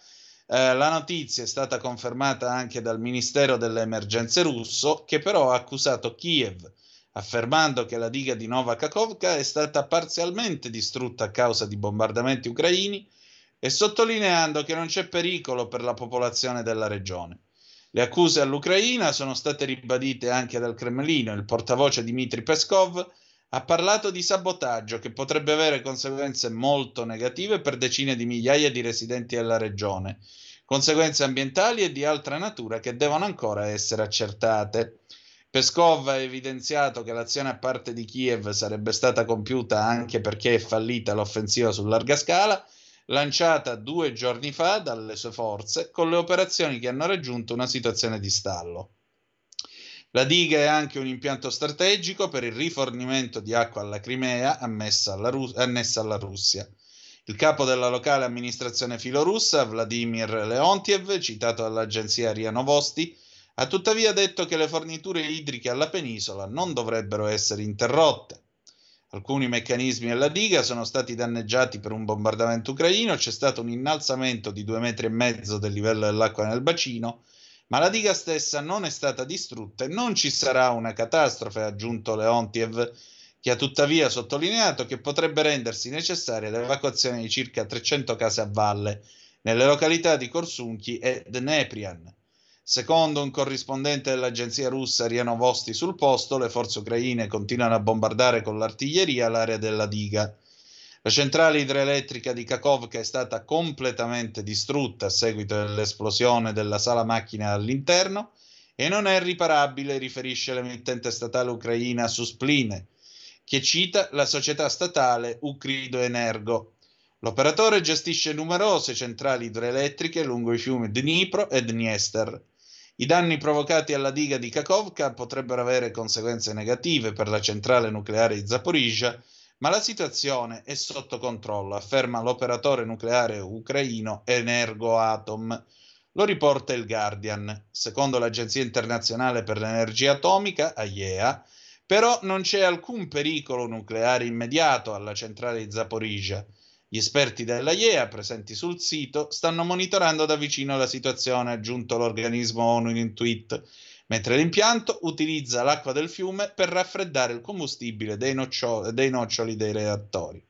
eh, la notizia è stata confermata anche dal Ministero delle Emergenze russo, che però ha accusato Kiev, affermando che la diga di Nova Kakovka è stata parzialmente distrutta a causa di bombardamenti ucraini e sottolineando che non c'è pericolo per la popolazione della regione. Le accuse all'Ucraina sono state ribadite anche dal Cremlino. Il portavoce Dmitry Peskov ha parlato di sabotaggio che potrebbe avere conseguenze molto negative per decine di migliaia di residenti della regione, conseguenze ambientali e di altra natura che devono ancora essere accertate. Peskov ha evidenziato che l'azione a parte di Kiev sarebbe stata compiuta anche perché è fallita l'offensiva su larga scala, lanciata due giorni fa dalle sue forze, con le operazioni che hanno raggiunto una situazione di stallo. La diga è anche un impianto strategico per il rifornimento di acqua alla Crimea alla Rus- annessa alla Russia. Il capo della locale amministrazione filorussa, Vladimir Leontiev, citato dall'agenzia RIA Novosti, ha tuttavia detto che le forniture idriche alla penisola non dovrebbero essere interrotte. Alcuni meccanismi della diga sono stati danneggiati per un bombardamento ucraino, c'è stato un innalzamento di due metri e mezzo del livello dell'acqua nel bacino, ma la diga stessa non è stata distrutta e non ci sarà una catastrofe, ha aggiunto Leontiev, che ha tuttavia sottolineato che potrebbe rendersi necessaria l'evacuazione di circa 300 case a valle nelle località di Korsunki e Dneprian. Secondo un corrispondente dell'agenzia russa Riano Vosti sul posto, le forze ucraine continuano a bombardare con l'artiglieria l'area della diga. La centrale idroelettrica di Kakovka è stata completamente distrutta a seguito dell'esplosione della sala macchine all'interno e non è riparabile, riferisce l'emittente statale ucraina Suspline, che cita la società statale Ukrido Energo. L'operatore gestisce numerose centrali idroelettriche lungo i fiumi Dnipro e Dniester. I danni provocati alla diga di Kakovka potrebbero avere conseguenze negative per la centrale nucleare di Zaporizhia, ma la situazione è sotto controllo, afferma l'operatore nucleare ucraino Energoatom. Lo riporta il Guardian. Secondo l'Agenzia internazionale per l'energia atomica, AIEA, però non c'è alcun pericolo nucleare immediato alla centrale di Zaporizhia. Gli esperti della IEA presenti sul sito stanno monitorando da vicino la situazione, ha aggiunto l'organismo ONU in un tweet, mentre l'impianto utilizza l'acqua del fiume per raffreddare il combustibile dei, noccio- dei noccioli dei reattori.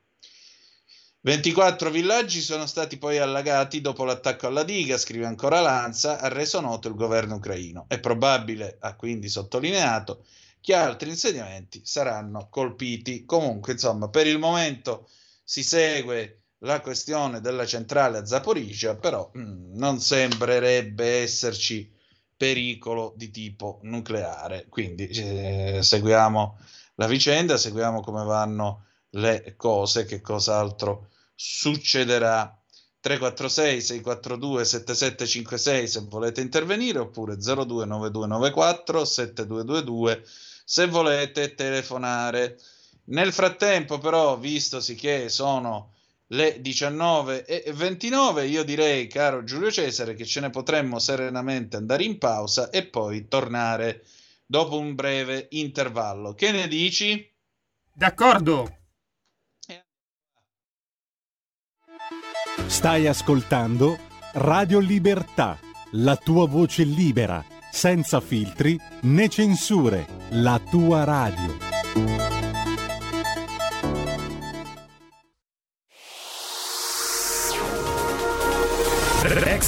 24 villaggi sono stati poi allagati dopo l'attacco alla diga, scrive ancora Lanza, ha reso noto il governo ucraino. È probabile, ha quindi sottolineato, che altri insediamenti saranno colpiti. Comunque, insomma, per il momento si segue la questione della centrale a Zaporizhia, però mh, non sembrerebbe esserci pericolo di tipo nucleare. Quindi eh, seguiamo la vicenda, seguiamo come vanno le cose, che cos'altro succederà. 346 642 7756 se volete intervenire oppure 029294 7222 se volete telefonare. Nel frattempo, però, vistosi che sono le 19.29, io direi, caro Giulio Cesare, che ce ne potremmo serenamente andare in pausa e poi tornare dopo un breve intervallo. Che ne dici? D'accordo. Stai ascoltando Radio Libertà, la tua voce libera, senza filtri né censure, la tua radio.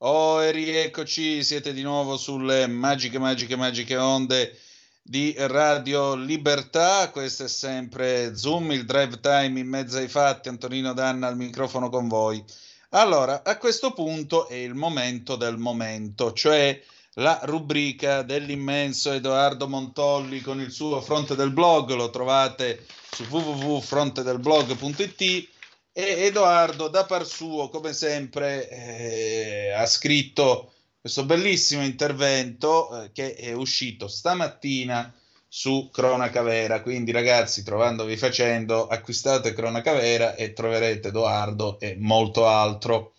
Oh, e rieccoci, siete di nuovo sulle magiche, magiche, magiche onde di Radio Libertà. Questo è sempre Zoom, il drive time in mezzo ai fatti. Antonino Danna al microfono con voi. Allora, a questo punto è il momento del momento, cioè la rubrica dell'immenso Edoardo Montolli con il suo Fronte del Blog. Lo trovate su www.frontedelblog.it e Edoardo, da par suo, come sempre, eh, ha scritto questo bellissimo intervento eh, che è uscito stamattina su Cronaca Vera. Quindi, ragazzi, trovandovi facendo, acquistate Cronaca Vera e troverete Edoardo e molto altro.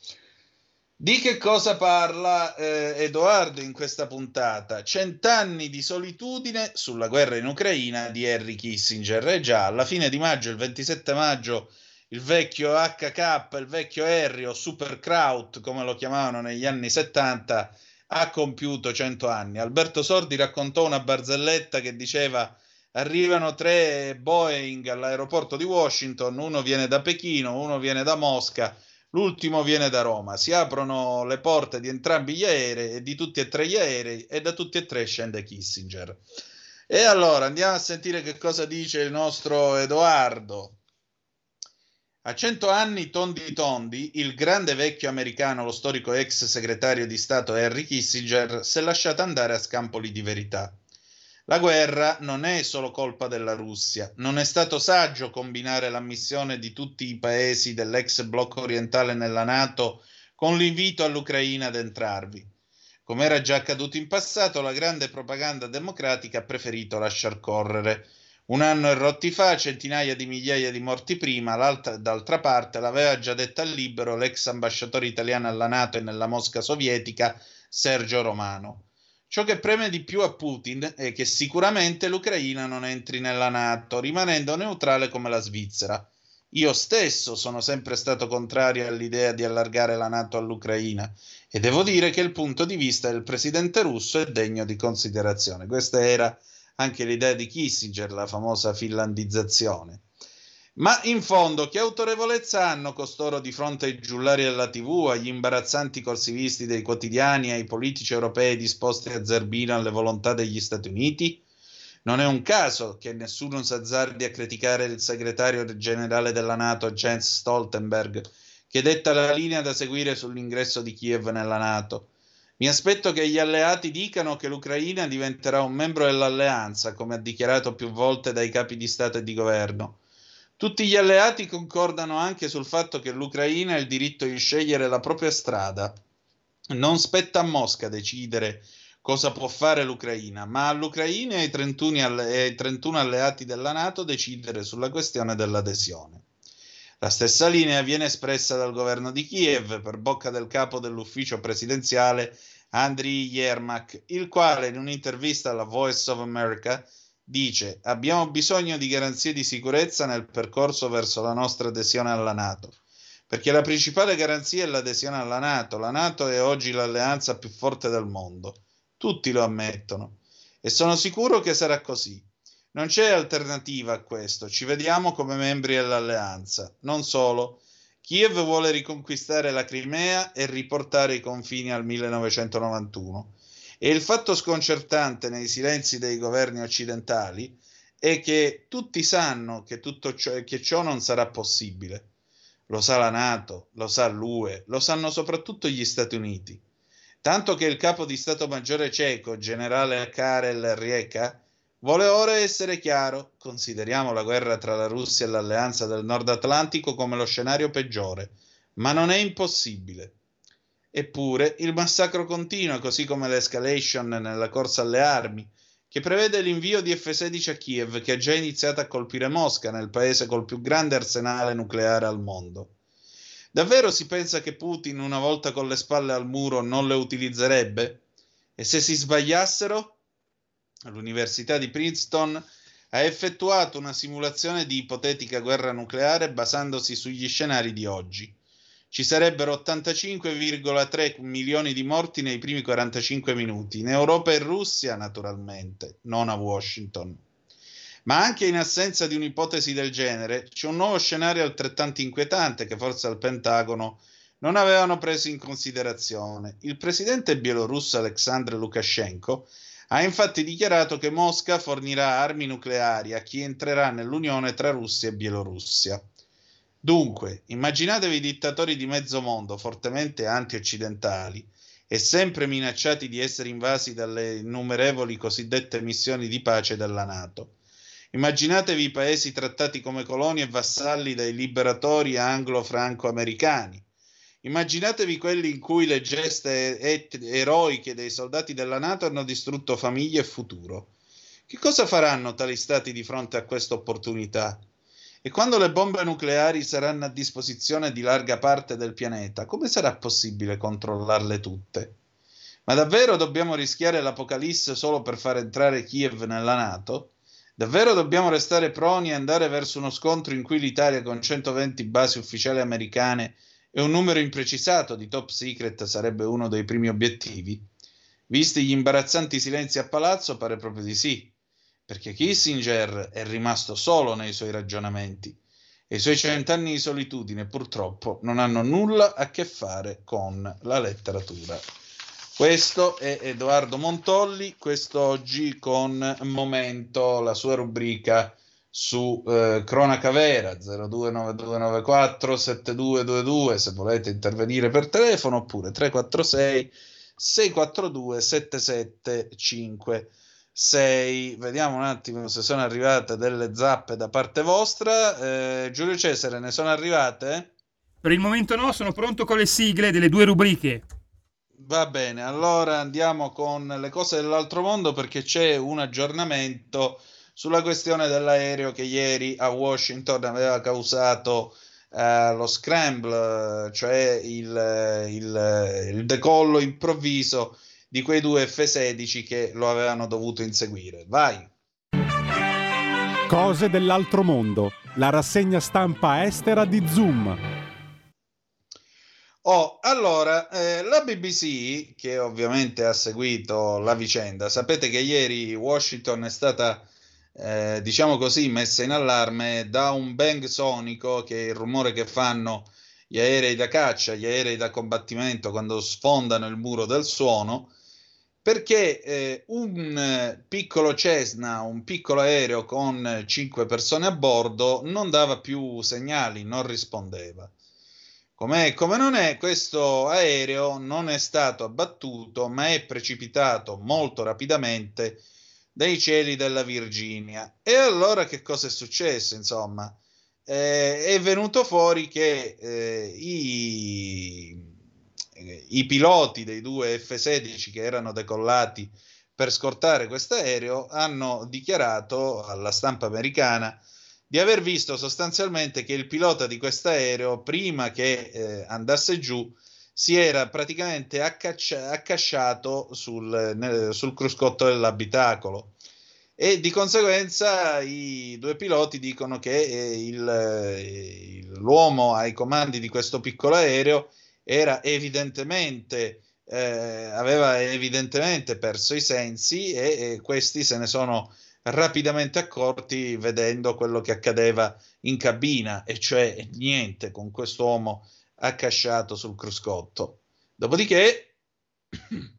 Di che cosa parla eh, Edoardo in questa puntata? Cent'anni di solitudine sulla guerra in Ucraina di Henry Kissinger. E già alla fine di maggio, il 27 maggio il vecchio HK, il vecchio Harry o Super Kraut, come lo chiamavano negli anni 70, ha compiuto 100 anni. Alberto Sordi raccontò una barzelletta che diceva arrivano tre Boeing all'aeroporto di Washington, uno viene da Pechino, uno viene da Mosca, l'ultimo viene da Roma. Si aprono le porte di entrambi gli aerei e di tutti e tre gli aerei e da tutti e tre scende Kissinger. E allora andiamo a sentire che cosa dice il nostro Edoardo. A cento anni tondi tondi, il grande vecchio americano, lo storico ex segretario di Stato Henry Kissinger, si è lasciato andare a scampoli di verità. La guerra non è solo colpa della Russia, non è stato saggio combinare l'ammissione di tutti i paesi dell'ex blocco orientale nella Nato con l'invito all'Ucraina ad entrarvi. Come era già accaduto in passato, la grande propaganda democratica ha preferito lasciar correre. Un anno e rotti fa, centinaia di migliaia di morti prima, d'altra parte l'aveva già detta al libero l'ex ambasciatore italiano alla Nato e nella Mosca sovietica Sergio Romano. Ciò che preme di più a Putin è che sicuramente l'Ucraina non entri nella Nato, rimanendo neutrale come la Svizzera. Io stesso sono sempre stato contrario all'idea di allargare la Nato all'Ucraina e devo dire che il punto di vista del presidente russo è degno di considerazione. Questa era anche l'idea di Kissinger, la famosa finlandizzazione. Ma in fondo, che autorevolezza hanno costoro di fronte ai giullari della TV, agli imbarazzanti corsivisti dei quotidiani, ai politici europei disposti a zerbino alle volontà degli Stati Uniti? Non è un caso che nessuno s'azzardi a criticare il segretario generale della Nato, Jens Stoltenberg, che detta la linea da seguire sull'ingresso di Kiev nella Nato. Mi aspetto che gli alleati dicano che l'Ucraina diventerà un membro dell'alleanza, come ha dichiarato più volte dai capi di Stato e di governo. Tutti gli alleati concordano anche sul fatto che l'Ucraina ha il diritto di scegliere la propria strada. Non spetta a Mosca decidere cosa può fare l'Ucraina, ma all'Ucraina e ai 31, alle- e ai 31 alleati della Nato decidere sulla questione dell'adesione. La stessa linea viene espressa dal governo di Kiev per bocca del capo dell'ufficio presidenziale Andriy Yermak, il quale in un'intervista alla Voice of America dice abbiamo bisogno di garanzie di sicurezza nel percorso verso la nostra adesione alla Nato, perché la principale garanzia è l'adesione alla Nato. La Nato è oggi l'alleanza più forte del mondo, tutti lo ammettono e sono sicuro che sarà così. Non c'è alternativa a questo, ci vediamo come membri dell'alleanza. Non solo, Kiev vuole riconquistare la Crimea e riportare i confini al 1991. E il fatto sconcertante nei silenzi dei governi occidentali è che tutti sanno che, ciò, che ciò non sarà possibile. Lo sa la Nato, lo sa l'UE, lo sanno soprattutto gli Stati Uniti. Tanto che il capo di Stato Maggiore ceco, generale Karel Rieka, vuole ora essere chiaro, consideriamo la guerra tra la Russia e l'alleanza del Nord Atlantico come lo scenario peggiore, ma non è impossibile. Eppure il massacro continua, così come l'escalation nella corsa alle armi, che prevede l'invio di F-16 a Kiev, che ha già iniziato a colpire Mosca, nel paese col più grande arsenale nucleare al mondo. Davvero si pensa che Putin, una volta con le spalle al muro, non le utilizzerebbe? E se si sbagliassero? L'Università di Princeton ha effettuato una simulazione di ipotetica guerra nucleare basandosi sugli scenari di oggi. Ci sarebbero 85,3 milioni di morti nei primi 45 minuti, in Europa e Russia naturalmente, non a Washington. Ma anche in assenza di un'ipotesi del genere, c'è un nuovo scenario altrettanto inquietante che forse al Pentagono non avevano preso in considerazione. Il presidente bielorusso Alexandr Lukashenko ha infatti dichiarato che Mosca fornirà armi nucleari a chi entrerà nell'unione tra Russia e Bielorussia. Dunque, immaginatevi i dittatori di mezzo mondo fortemente anti-occidentali e sempre minacciati di essere invasi dalle innumerevoli cosiddette missioni di pace della Nato. Immaginatevi i paesi trattati come colonie e vassalli dai liberatori anglo-franco-americani. Immaginatevi quelli in cui le geste et- eroiche dei soldati della Nato hanno distrutto famiglie e futuro. Che cosa faranno tali stati di fronte a questa opportunità? E quando le bombe nucleari saranno a disposizione di larga parte del pianeta, come sarà possibile controllarle tutte? Ma davvero dobbiamo rischiare l'apocalisse solo per far entrare Kiev nella Nato? Davvero dobbiamo restare proni e andare verso uno scontro in cui l'Italia con 120 basi ufficiali americane e un numero imprecisato di top secret sarebbe uno dei primi obiettivi? Visti gli imbarazzanti silenzi a palazzo, pare proprio di sì, perché Kissinger è rimasto solo nei suoi ragionamenti e i suoi cent'anni di solitudine purtroppo non hanno nulla a che fare con la letteratura. Questo è Edoardo Montolli, quest'oggi con Momento, la sua rubrica su eh, Cronaca Vera 029294 7222 se volete intervenire per telefono oppure 346 642 7756 vediamo un attimo se sono arrivate delle zappe da parte vostra eh, Giulio Cesare ne sono arrivate? Per il momento no, sono pronto con le sigle delle due rubriche. Va bene, allora andiamo con le cose dell'altro mondo perché c'è un aggiornamento sulla questione dell'aereo che ieri a Washington aveva causato eh, lo scramble, cioè il, il, il decollo improvviso di quei due F-16 che lo avevano dovuto inseguire. Vai! Cose dell'altro mondo, la rassegna stampa estera di Zoom. Oh, allora, eh, la BBC, che ovviamente ha seguito la vicenda, sapete che ieri Washington è stata, eh, diciamo così, messa in allarme da un bang sonico, che è il rumore che fanno gli aerei da caccia, gli aerei da combattimento quando sfondano il muro del suono, perché eh, un eh, piccolo Cessna, un piccolo aereo con cinque persone a bordo, non dava più segnali, non rispondeva. Com'è, come non è, questo aereo non è stato abbattuto, ma è precipitato molto rapidamente dai cieli della Virginia. E allora che cosa è successo? Insomma, eh, è venuto fuori che eh, i, i piloti dei due F-16 che erano decollati per scortare questo aereo hanno dichiarato alla stampa americana di aver visto sostanzialmente che il pilota di questo aereo, prima che eh, andasse giù, si era praticamente accaccia- accasciato sul, nel- sul cruscotto dell'abitacolo. E di conseguenza i due piloti dicono che eh, il, eh, l'uomo ai comandi di questo piccolo aereo era evidentemente eh, aveva evidentemente perso i sensi e, e questi se ne sono rapidamente accorti vedendo quello che accadeva in cabina, e cioè niente con quest'uomo accasciato sul cruscotto. Dopodiché <coughs>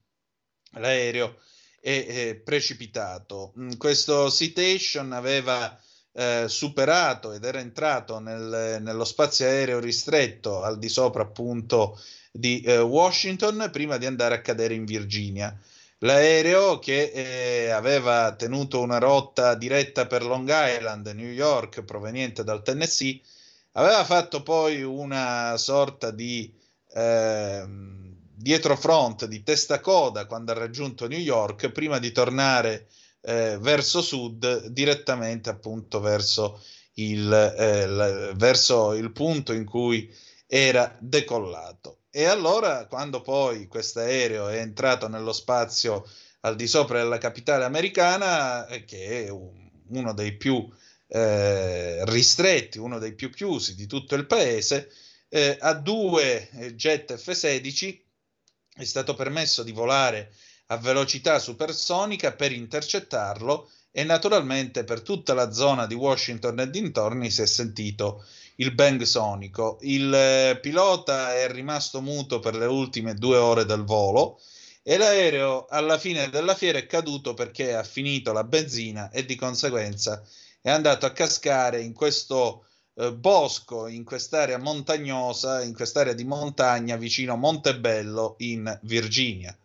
l'aereo è, è precipitato. Mm, Questo Citation aveva eh, superato ed era entrato nel- nello spazio aereo ristretto al di sopra appunto di eh, Washington prima di andare a cadere in Virginia. L'aereo che eh, aveva tenuto una rotta diretta per Long Island, New York, proveniente dal Tennessee, aveva fatto poi una sorta di ehm, dietrofront, di testa coda quando ha raggiunto New York, prima di tornare eh, verso sud, direttamente appunto verso il, eh, la- verso il punto in cui era decollato. E allora, quando poi questo aereo è entrato nello spazio al di sopra della capitale americana, eh, che è un- uno dei più eh, ristretti, uno dei più chiusi di tutto il paese, eh, a due eh, jet F-16 è stato permesso di volare a velocità supersonica per intercettarlo e naturalmente per tutta la zona di Washington e dintorni si è sentito il bang sonico. Il eh, pilota è rimasto muto per le ultime due ore del volo e l'aereo alla fine della fiera è caduto perché ha finito la benzina e di conseguenza è andato a cascare in questo eh, bosco, in quest'area montagnosa, in quest'area di montagna vicino Montebello in Virginia.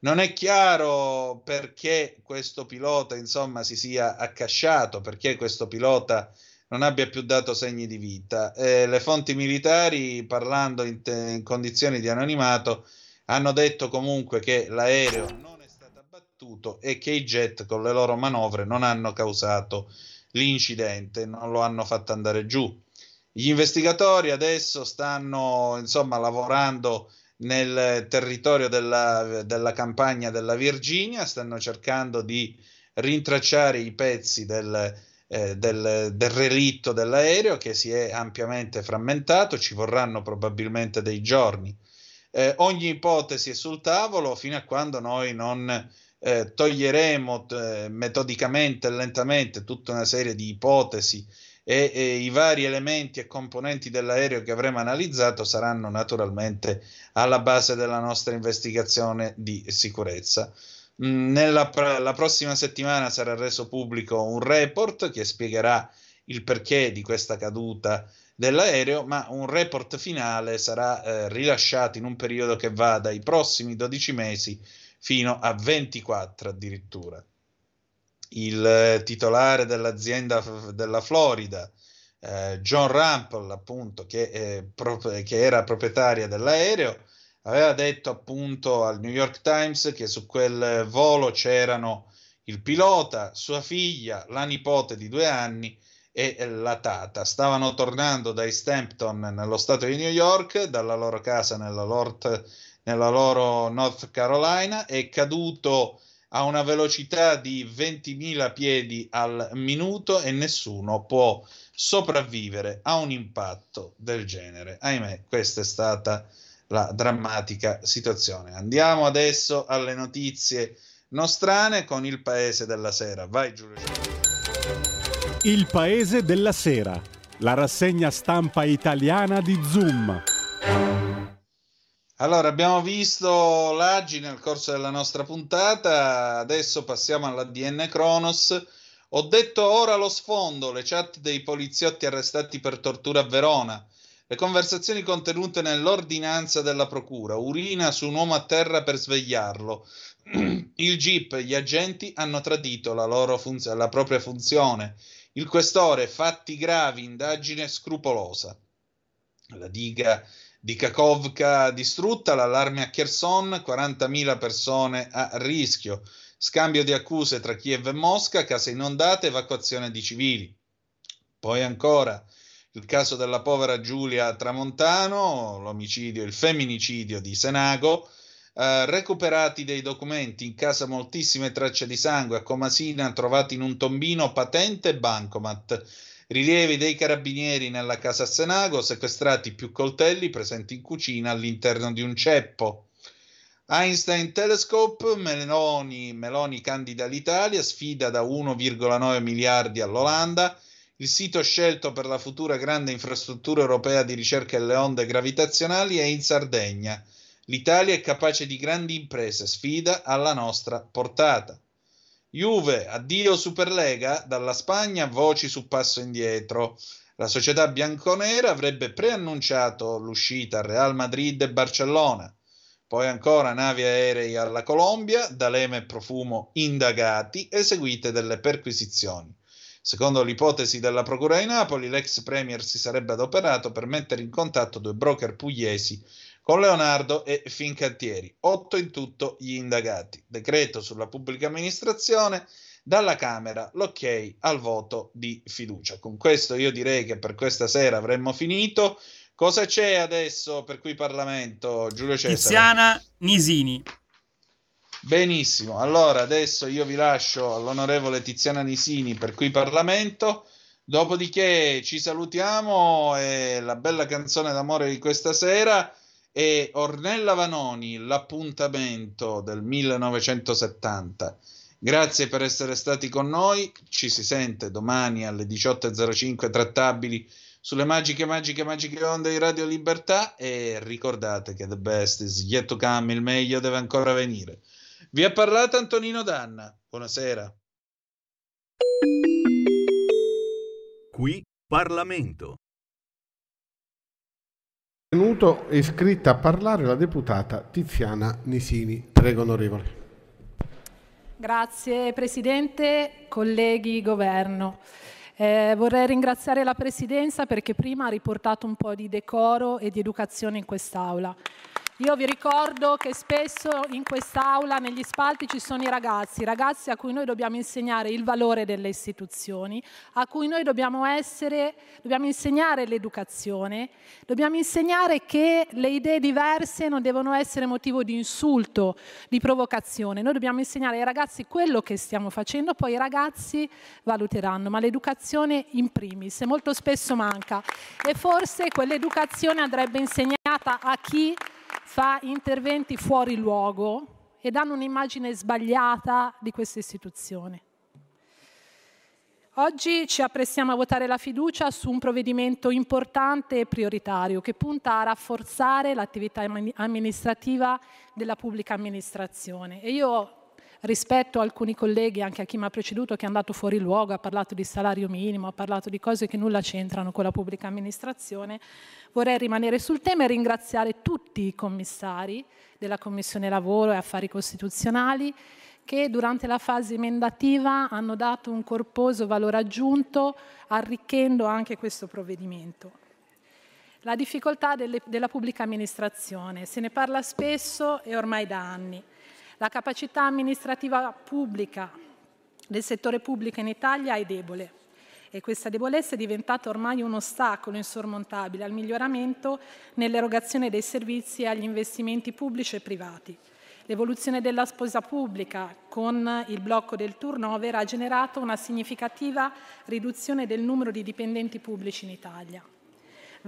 Non è chiaro perché questo pilota, insomma, si sia accasciato, perché questo pilota non abbia più dato segni di vita. Eh, le fonti militari, parlando in, te- in condizioni di anonimato, hanno detto comunque che l'aereo non è stato abbattuto e che i jet con le loro manovre non hanno causato l'incidente, non lo hanno fatto andare giù. Gli investigatori adesso stanno insomma lavorando nel territorio della, della campagna della Virginia, stanno cercando di rintracciare i pezzi del, eh, del, del relitto dell'aereo che si è ampiamente frammentato, ci vorranno probabilmente dei giorni. Eh, ogni ipotesi è sul tavolo fino a quando noi non eh, toglieremo eh, metodicamente e lentamente tutta una serie di ipotesi e, e i vari elementi e componenti dell'aereo che avremo analizzato saranno naturalmente alla base della nostra investigazione di sicurezza. Mm, Nella la prossima settimana sarà reso pubblico un report che spiegherà il perché di questa caduta dell'aereo, ma un report finale sarà eh, rilasciato in un periodo che va dai prossimi 12 mesi fino a 24 addirittura. Il eh, titolare dell'azienda della Florida, eh, John Rampel, appunto, che, è pro- che era proprietaria dell'aereo, aveva detto appunto al New York Times che su quel volo c'erano il pilota, sua figlia, la nipote di due anni e la Tata. Stavano tornando dai Stampton nello stato di New York, dalla loro casa nella, Lord, nella loro North Carolina, è caduto a una velocità di 20.000 piedi al minuto e nessuno può sopravvivere a un impatto del genere. Ahimè, questa è stata la drammatica situazione. Andiamo adesso alle notizie nostrane con il paese della sera. Vai Giulio. Il paese della sera, la rassegna stampa italiana di Zoom. Allora, abbiamo visto l'Agi nel corso della nostra puntata, adesso passiamo all'ADN Kronos. Ho detto ora lo sfondo, le chat dei poliziotti arrestati per tortura a Verona, le conversazioni contenute nell'ordinanza della procura, urina su un uomo a terra per svegliarlo. <clears throat> Il GIP, gli agenti hanno tradito la, funz- la propria funzione. Il questore, fatti gravi, indagine scrupolosa. La diga di Kakovka distrutta, l'allarme a Kherson, 40.000 persone a rischio, scambio di accuse tra Kiev e Mosca, case inondate, evacuazione di civili. Poi ancora il caso della povera Giulia Tramontano, l'omicidio, il femminicidio di Senago, eh, recuperati dei documenti in casa moltissime tracce di sangue a Comasina trovati in un tombino patente bancomat rilievi dei carabinieri nella casa Senago, sequestrati più coltelli presenti in cucina all'interno di un ceppo. Einstein Telescope, Meloni, Meloni candida l'Italia, sfida da 1,9 miliardi all'Olanda, il sito scelto per la futura grande infrastruttura europea di ricerca delle onde gravitazionali è in Sardegna. L'Italia è capace di grandi imprese, sfida alla nostra portata. Juve, addio Superlega, dalla Spagna voci su passo indietro. La società bianconera avrebbe preannunciato l'uscita Real Madrid e Barcellona. Poi ancora navi aerei alla Colombia, D'Alema e Profumo indagati, eseguite delle perquisizioni. Secondo l'ipotesi della Procura di Napoli, l'ex Premier si sarebbe adoperato per mettere in contatto due broker pugliesi con Leonardo e Fincantieri. Otto in tutto gli indagati. Decreto sulla pubblica amministrazione. Dalla Camera l'ok al voto di fiducia. Con questo io direi che per questa sera avremmo finito. Cosa c'è adesso per cui Parlamento, Giulio Cesare? Tiziana Nisini. Benissimo, allora adesso io vi lascio all'onorevole Tiziana Nisini per cui Parlamento. Dopodiché ci salutiamo e la bella canzone d'amore di questa sera e Ornella Vanoni, l'appuntamento del 1970. Grazie per essere stati con noi, ci si sente domani alle 18.05 trattabili sulle magiche, magiche, magiche onde di Radio Libertà e ricordate che the best is yet to come, il meglio deve ancora venire. Vi ha parlato Antonino Danna, buonasera. Qui Parlamento. Venuto è iscritta a parlare la deputata Tiziana Nisini. Prego, onorevole. Grazie Presidente, colleghi, Governo. Eh, vorrei ringraziare la Presidenza perché prima ha riportato un po' di decoro e di educazione in quest'Aula. Io vi ricordo che spesso in quest'Aula, negli spalti, ci sono i ragazzi, ragazzi a cui noi dobbiamo insegnare il valore delle istituzioni, a cui noi dobbiamo, essere, dobbiamo insegnare l'educazione, dobbiamo insegnare che le idee diverse non devono essere motivo di insulto, di provocazione. Noi dobbiamo insegnare ai ragazzi quello che stiamo facendo, poi i ragazzi valuteranno, ma l'educazione in primis, molto spesso manca. E forse quell'educazione andrebbe insegnata a chi fa interventi fuori luogo e danno un'immagine sbagliata di questa istituzione. Oggi ci apprestiamo a votare la fiducia su un provvedimento importante e prioritario che punta a rafforzare l'attività amministrativa della pubblica amministrazione. E io rispetto a alcuni colleghi, anche a chi mi ha preceduto, che è andato fuori luogo, ha parlato di salario minimo, ha parlato di cose che nulla c'entrano con la pubblica amministrazione, vorrei rimanere sul tema e ringraziare tutti i commissari della Commissione Lavoro e Affari Costituzionali che durante la fase emendativa hanno dato un corposo valore aggiunto, arricchendo anche questo provvedimento. La difficoltà delle, della pubblica amministrazione, se ne parla spesso e ormai da anni. La capacità amministrativa pubblica del settore pubblico in Italia è debole e questa debolezza è diventata ormai un ostacolo insormontabile al miglioramento nell'erogazione dei servizi e agli investimenti pubblici e privati. L'evoluzione della sposa pubblica con il blocco del turnover ha generato una significativa riduzione del numero di dipendenti pubblici in Italia.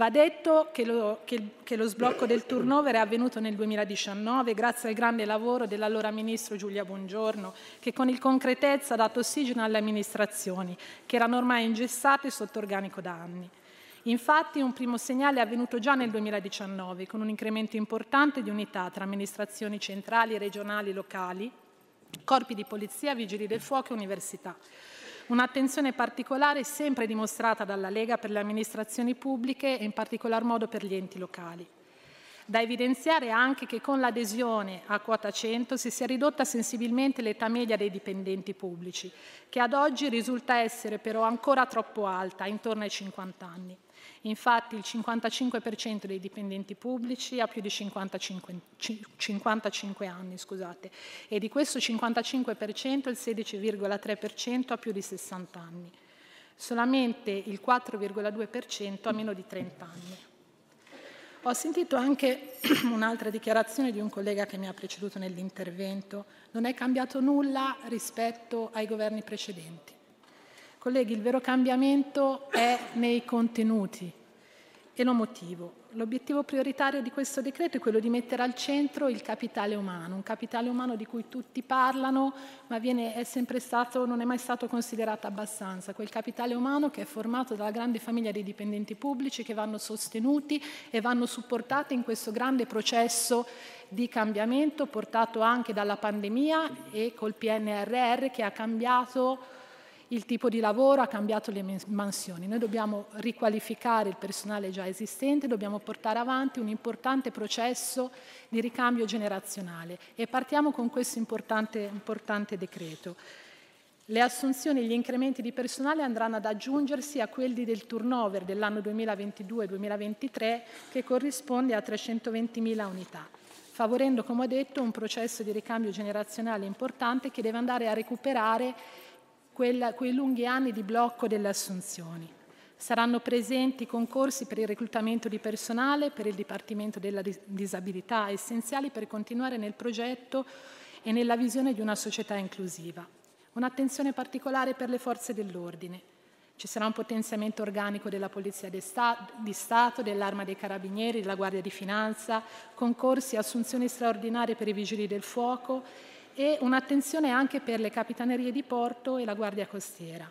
Va detto che lo, che- che lo sblocco del turnover è avvenuto nel 2019 grazie al grande lavoro dell'allora ministro Giulia Bongiorno, che con il concretezza ha dato ossigeno alle amministrazioni, che erano ormai ingessate sotto organico da anni. Infatti un primo segnale è avvenuto già nel 2019, con un incremento importante di unità tra amministrazioni centrali, regionali, locali, corpi di polizia, vigili del fuoco e università. Un'attenzione particolare sempre dimostrata dalla Lega per le amministrazioni pubbliche e in particolar modo per gli enti locali. Da evidenziare anche che con l'adesione a quota 100 si sia ridotta sensibilmente l'età media dei dipendenti pubblici, che ad oggi risulta essere però ancora troppo alta, intorno ai 50 anni. Infatti il 55% dei dipendenti pubblici ha più di 55, ci- 55 anni scusate, e di questo 55% il 16,3% ha più di 60 anni. Solamente il 4,2% ha meno di 30 anni. Ho sentito anche <clears throat> un'altra dichiarazione di un collega che mi ha preceduto nell'intervento. Non è cambiato nulla rispetto ai governi precedenti. Colleghi, il vero cambiamento è nei contenuti e lo motivo. L'obiettivo prioritario di questo decreto è quello di mettere al centro il capitale umano, un capitale umano di cui tutti parlano, ma viene, è stato, non è mai stato considerato abbastanza. Quel capitale umano che è formato dalla grande famiglia dei dipendenti pubblici che vanno sostenuti e vanno supportati in questo grande processo di cambiamento portato anche dalla pandemia e col PNRR che ha cambiato il tipo di lavoro, ha cambiato le mansioni. Noi dobbiamo riqualificare il personale già esistente, dobbiamo portare avanti un importante processo di ricambio generazionale e partiamo con questo importante, importante decreto. Le assunzioni e gli incrementi di personale andranno ad aggiungersi a quelli del turnover dell'anno 2022-2023 che corrisponde a 320.000 unità, favorendo, come ho detto, un processo di ricambio generazionale importante che deve andare a recuperare quel- quei lunghi anni di blocco delle assunzioni. Saranno presenti concorsi per il reclutamento di personale per il Dipartimento della dis- disabilità, essenziali per continuare nel progetto e nella visione di una società inclusiva. Un'attenzione particolare per le forze dell'ordine. Ci sarà un potenziamento organico della Polizia di Stato, dell'Arma dei Carabinieri, della Guardia di Finanza, concorsi e assunzioni straordinarie per i Vigili del Fuoco e un'attenzione anche per le Capitanerie di Porto e la Guardia Costiera.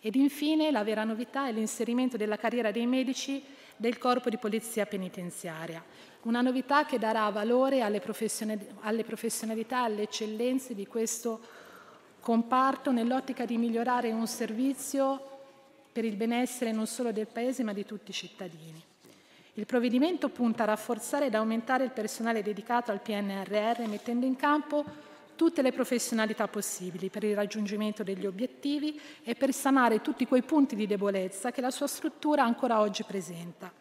Ed infine la vera novità è l'inserimento della carriera dei medici del Corpo di Polizia Penitenziaria, una novità che darà valore alle, professionalità, alle eccellenze di questo comparto nell'ottica di migliorare un servizio per il benessere non solo del Paese ma di tutti i cittadini. Il provvedimento punta a rafforzare ed aumentare il personale dedicato al PNRR mettendo in campo tutte le professionalità possibili per il raggiungimento degli obiettivi e per sanare tutti quei punti di debolezza che la sua struttura ancora oggi presenta.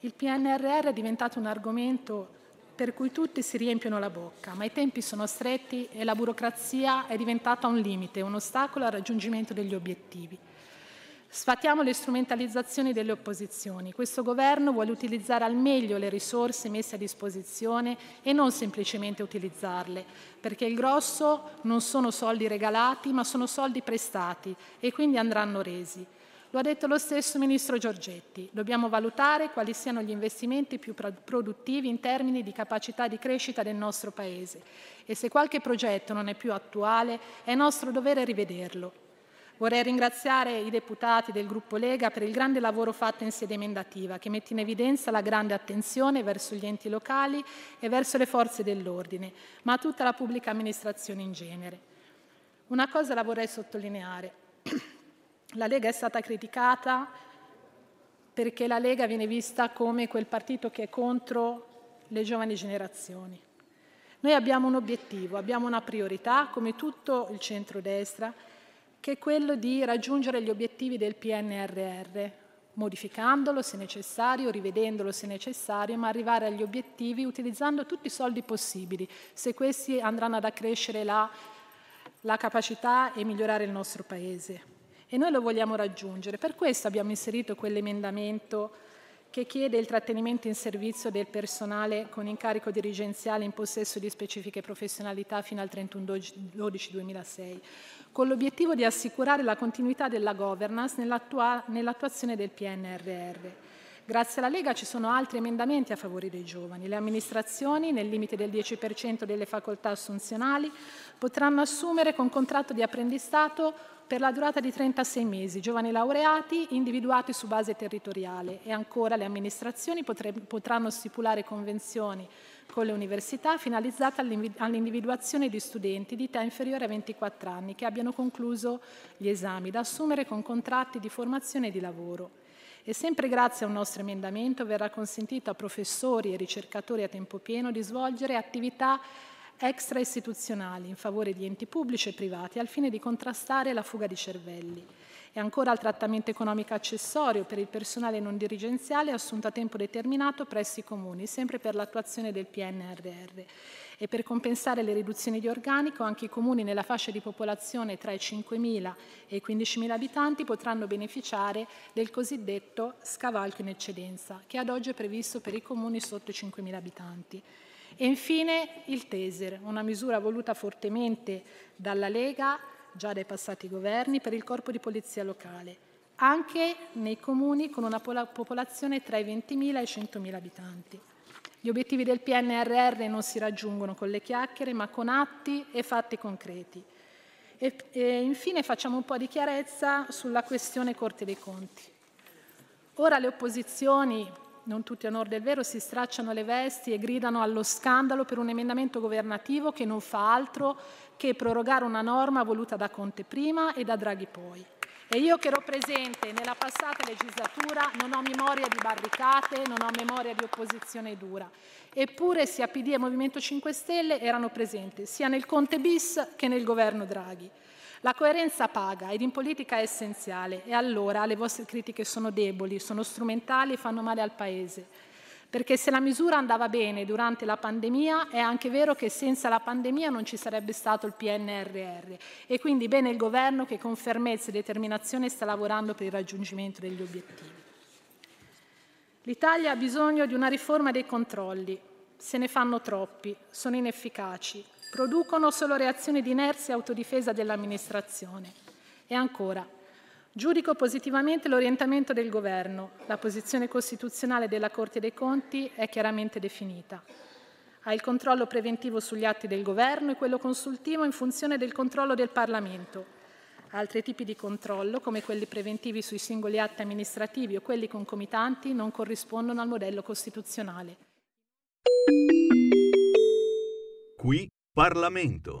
Il PNRR è diventato un argomento per cui tutti si riempiono la bocca, ma i tempi sono stretti e la burocrazia è diventata un limite, un ostacolo al raggiungimento degli obiettivi. Sfatiamo le strumentalizzazioni delle opposizioni. Questo governo vuole utilizzare al meglio le risorse messe a disposizione e non semplicemente utilizzarle, perché il grosso non sono soldi regalati, ma sono soldi prestati e quindi andranno resi. Lo ha detto lo stesso Ministro Giorgetti. Dobbiamo valutare quali siano gli investimenti più pro- produttivi in termini di capacità di crescita del nostro Paese e se qualche progetto non è più attuale è nostro dovere rivederlo. Vorrei ringraziare i deputati del gruppo Lega per il grande lavoro fatto in sede emendativa, che mette in evidenza la grande attenzione verso gli enti locali e verso le forze dell'ordine, ma a tutta la pubblica amministrazione in genere. Una cosa la vorrei sottolineare. La Lega è stata criticata perché la Lega viene vista come quel partito che è contro le giovani generazioni. Noi abbiamo un obiettivo, abbiamo una priorità, come tutto il centrodestra, che è quello di raggiungere gli obiettivi del PNRR, modificandolo se necessario, rivedendolo se necessario, ma arrivare agli obiettivi utilizzando tutti i soldi possibili, se questi andranno ad accrescere la, la capacità e migliorare il nostro Paese. e noi lo vogliamo raggiungere. Per questo abbiamo inserito quell'emendamento che chiede il trattenimento in servizio del personale con incarico dirigenziale in possesso di specifiche professionalità fino al 31-12-2006, con l'obiettivo di assicurare la continuità della governance nell'attua- nell'attuazione del PNRR. Grazie alla Lega ci sono altri emendamenti a favore dei giovani. Le amministrazioni, nel limite del 10% delle facoltà assunzionali, potranno assumere con contratto di apprendistato per la durata di 36 mesi giovani laureati individuati su base territoriale e ancora le amministrazioni potranno stipulare convenzioni con le università finalizzate all'individuazione di studenti di età inferiore a 24 anni che abbiano concluso gli esami da assumere con contratti di formazione e di lavoro. E sempre grazie a un nostro emendamento verrà consentito a professori e ricercatori a tempo pieno di svolgere attività extra-istituzionali in favore di enti pubblici e privati al fine di contrastare la fuga di cervelli. E ancora il trattamento economico accessorio per il personale non dirigenziale assunto a tempo determinato presso i comuni, sempre per l'attuazione del PNRR. E per compensare le riduzioni di organico, anche i comuni nella fascia di popolazione tra i 5.000 e i 15.000 abitanti potranno beneficiare del cosiddetto scavalco in eccedenza, che ad oggi è previsto per i comuni sotto i 5.000 abitanti. E infine il TESER, una misura voluta fortemente dalla Lega, già dai passati governi, per il corpo di polizia locale, anche nei comuni con una pola- popolazione tra i 20.000 e i 100.000 abitanti. Gli obiettivi del PNRR non si raggiungono con le chiacchiere, ma con atti e fatti concreti. E, e infine facciamo un po' di chiarezza sulla questione Corte dei Conti. Ora le opposizioni, non tutti a onor del vero, si stracciano le vesti e gridano allo scandalo per un emendamento governativo che non fa altro che prorogare una norma voluta da Conte prima e da Draghi poi. E io che ero presente nella passata legislatura non ho memoria di barricate, non ho memoria di opposizione dura. Eppure sia PD e Movimento 5 Stelle erano presenti sia nel Conte bis che nel governo Draghi. La coerenza paga ed in politica è essenziale e allora le vostre critiche sono deboli, sono strumentali e fanno male al Paese. Perché se la misura andava bene durante la pandemia, è anche vero che senza la pandemia non ci sarebbe stato il PNRR e quindi bene il governo che con fermezza e determinazione sta lavorando per il raggiungimento degli obiettivi. L'Italia ha bisogno di una riforma dei controlli. Se ne fanno troppi, sono inefficaci, producono solo reazioni di inerzia e autodifesa dell'amministrazione. E ancora, giudico positivamente l'orientamento del governo. La posizione costituzionale della Corte dei Conti è chiaramente definita. Ha il controllo preventivo sugli atti del governo e quello consultivo in funzione del controllo del Parlamento. Altri tipi di controllo, come quelli preventivi sui singoli atti amministrativi o quelli concomitanti, non corrispondono al modello costituzionale. Qui Parlamento.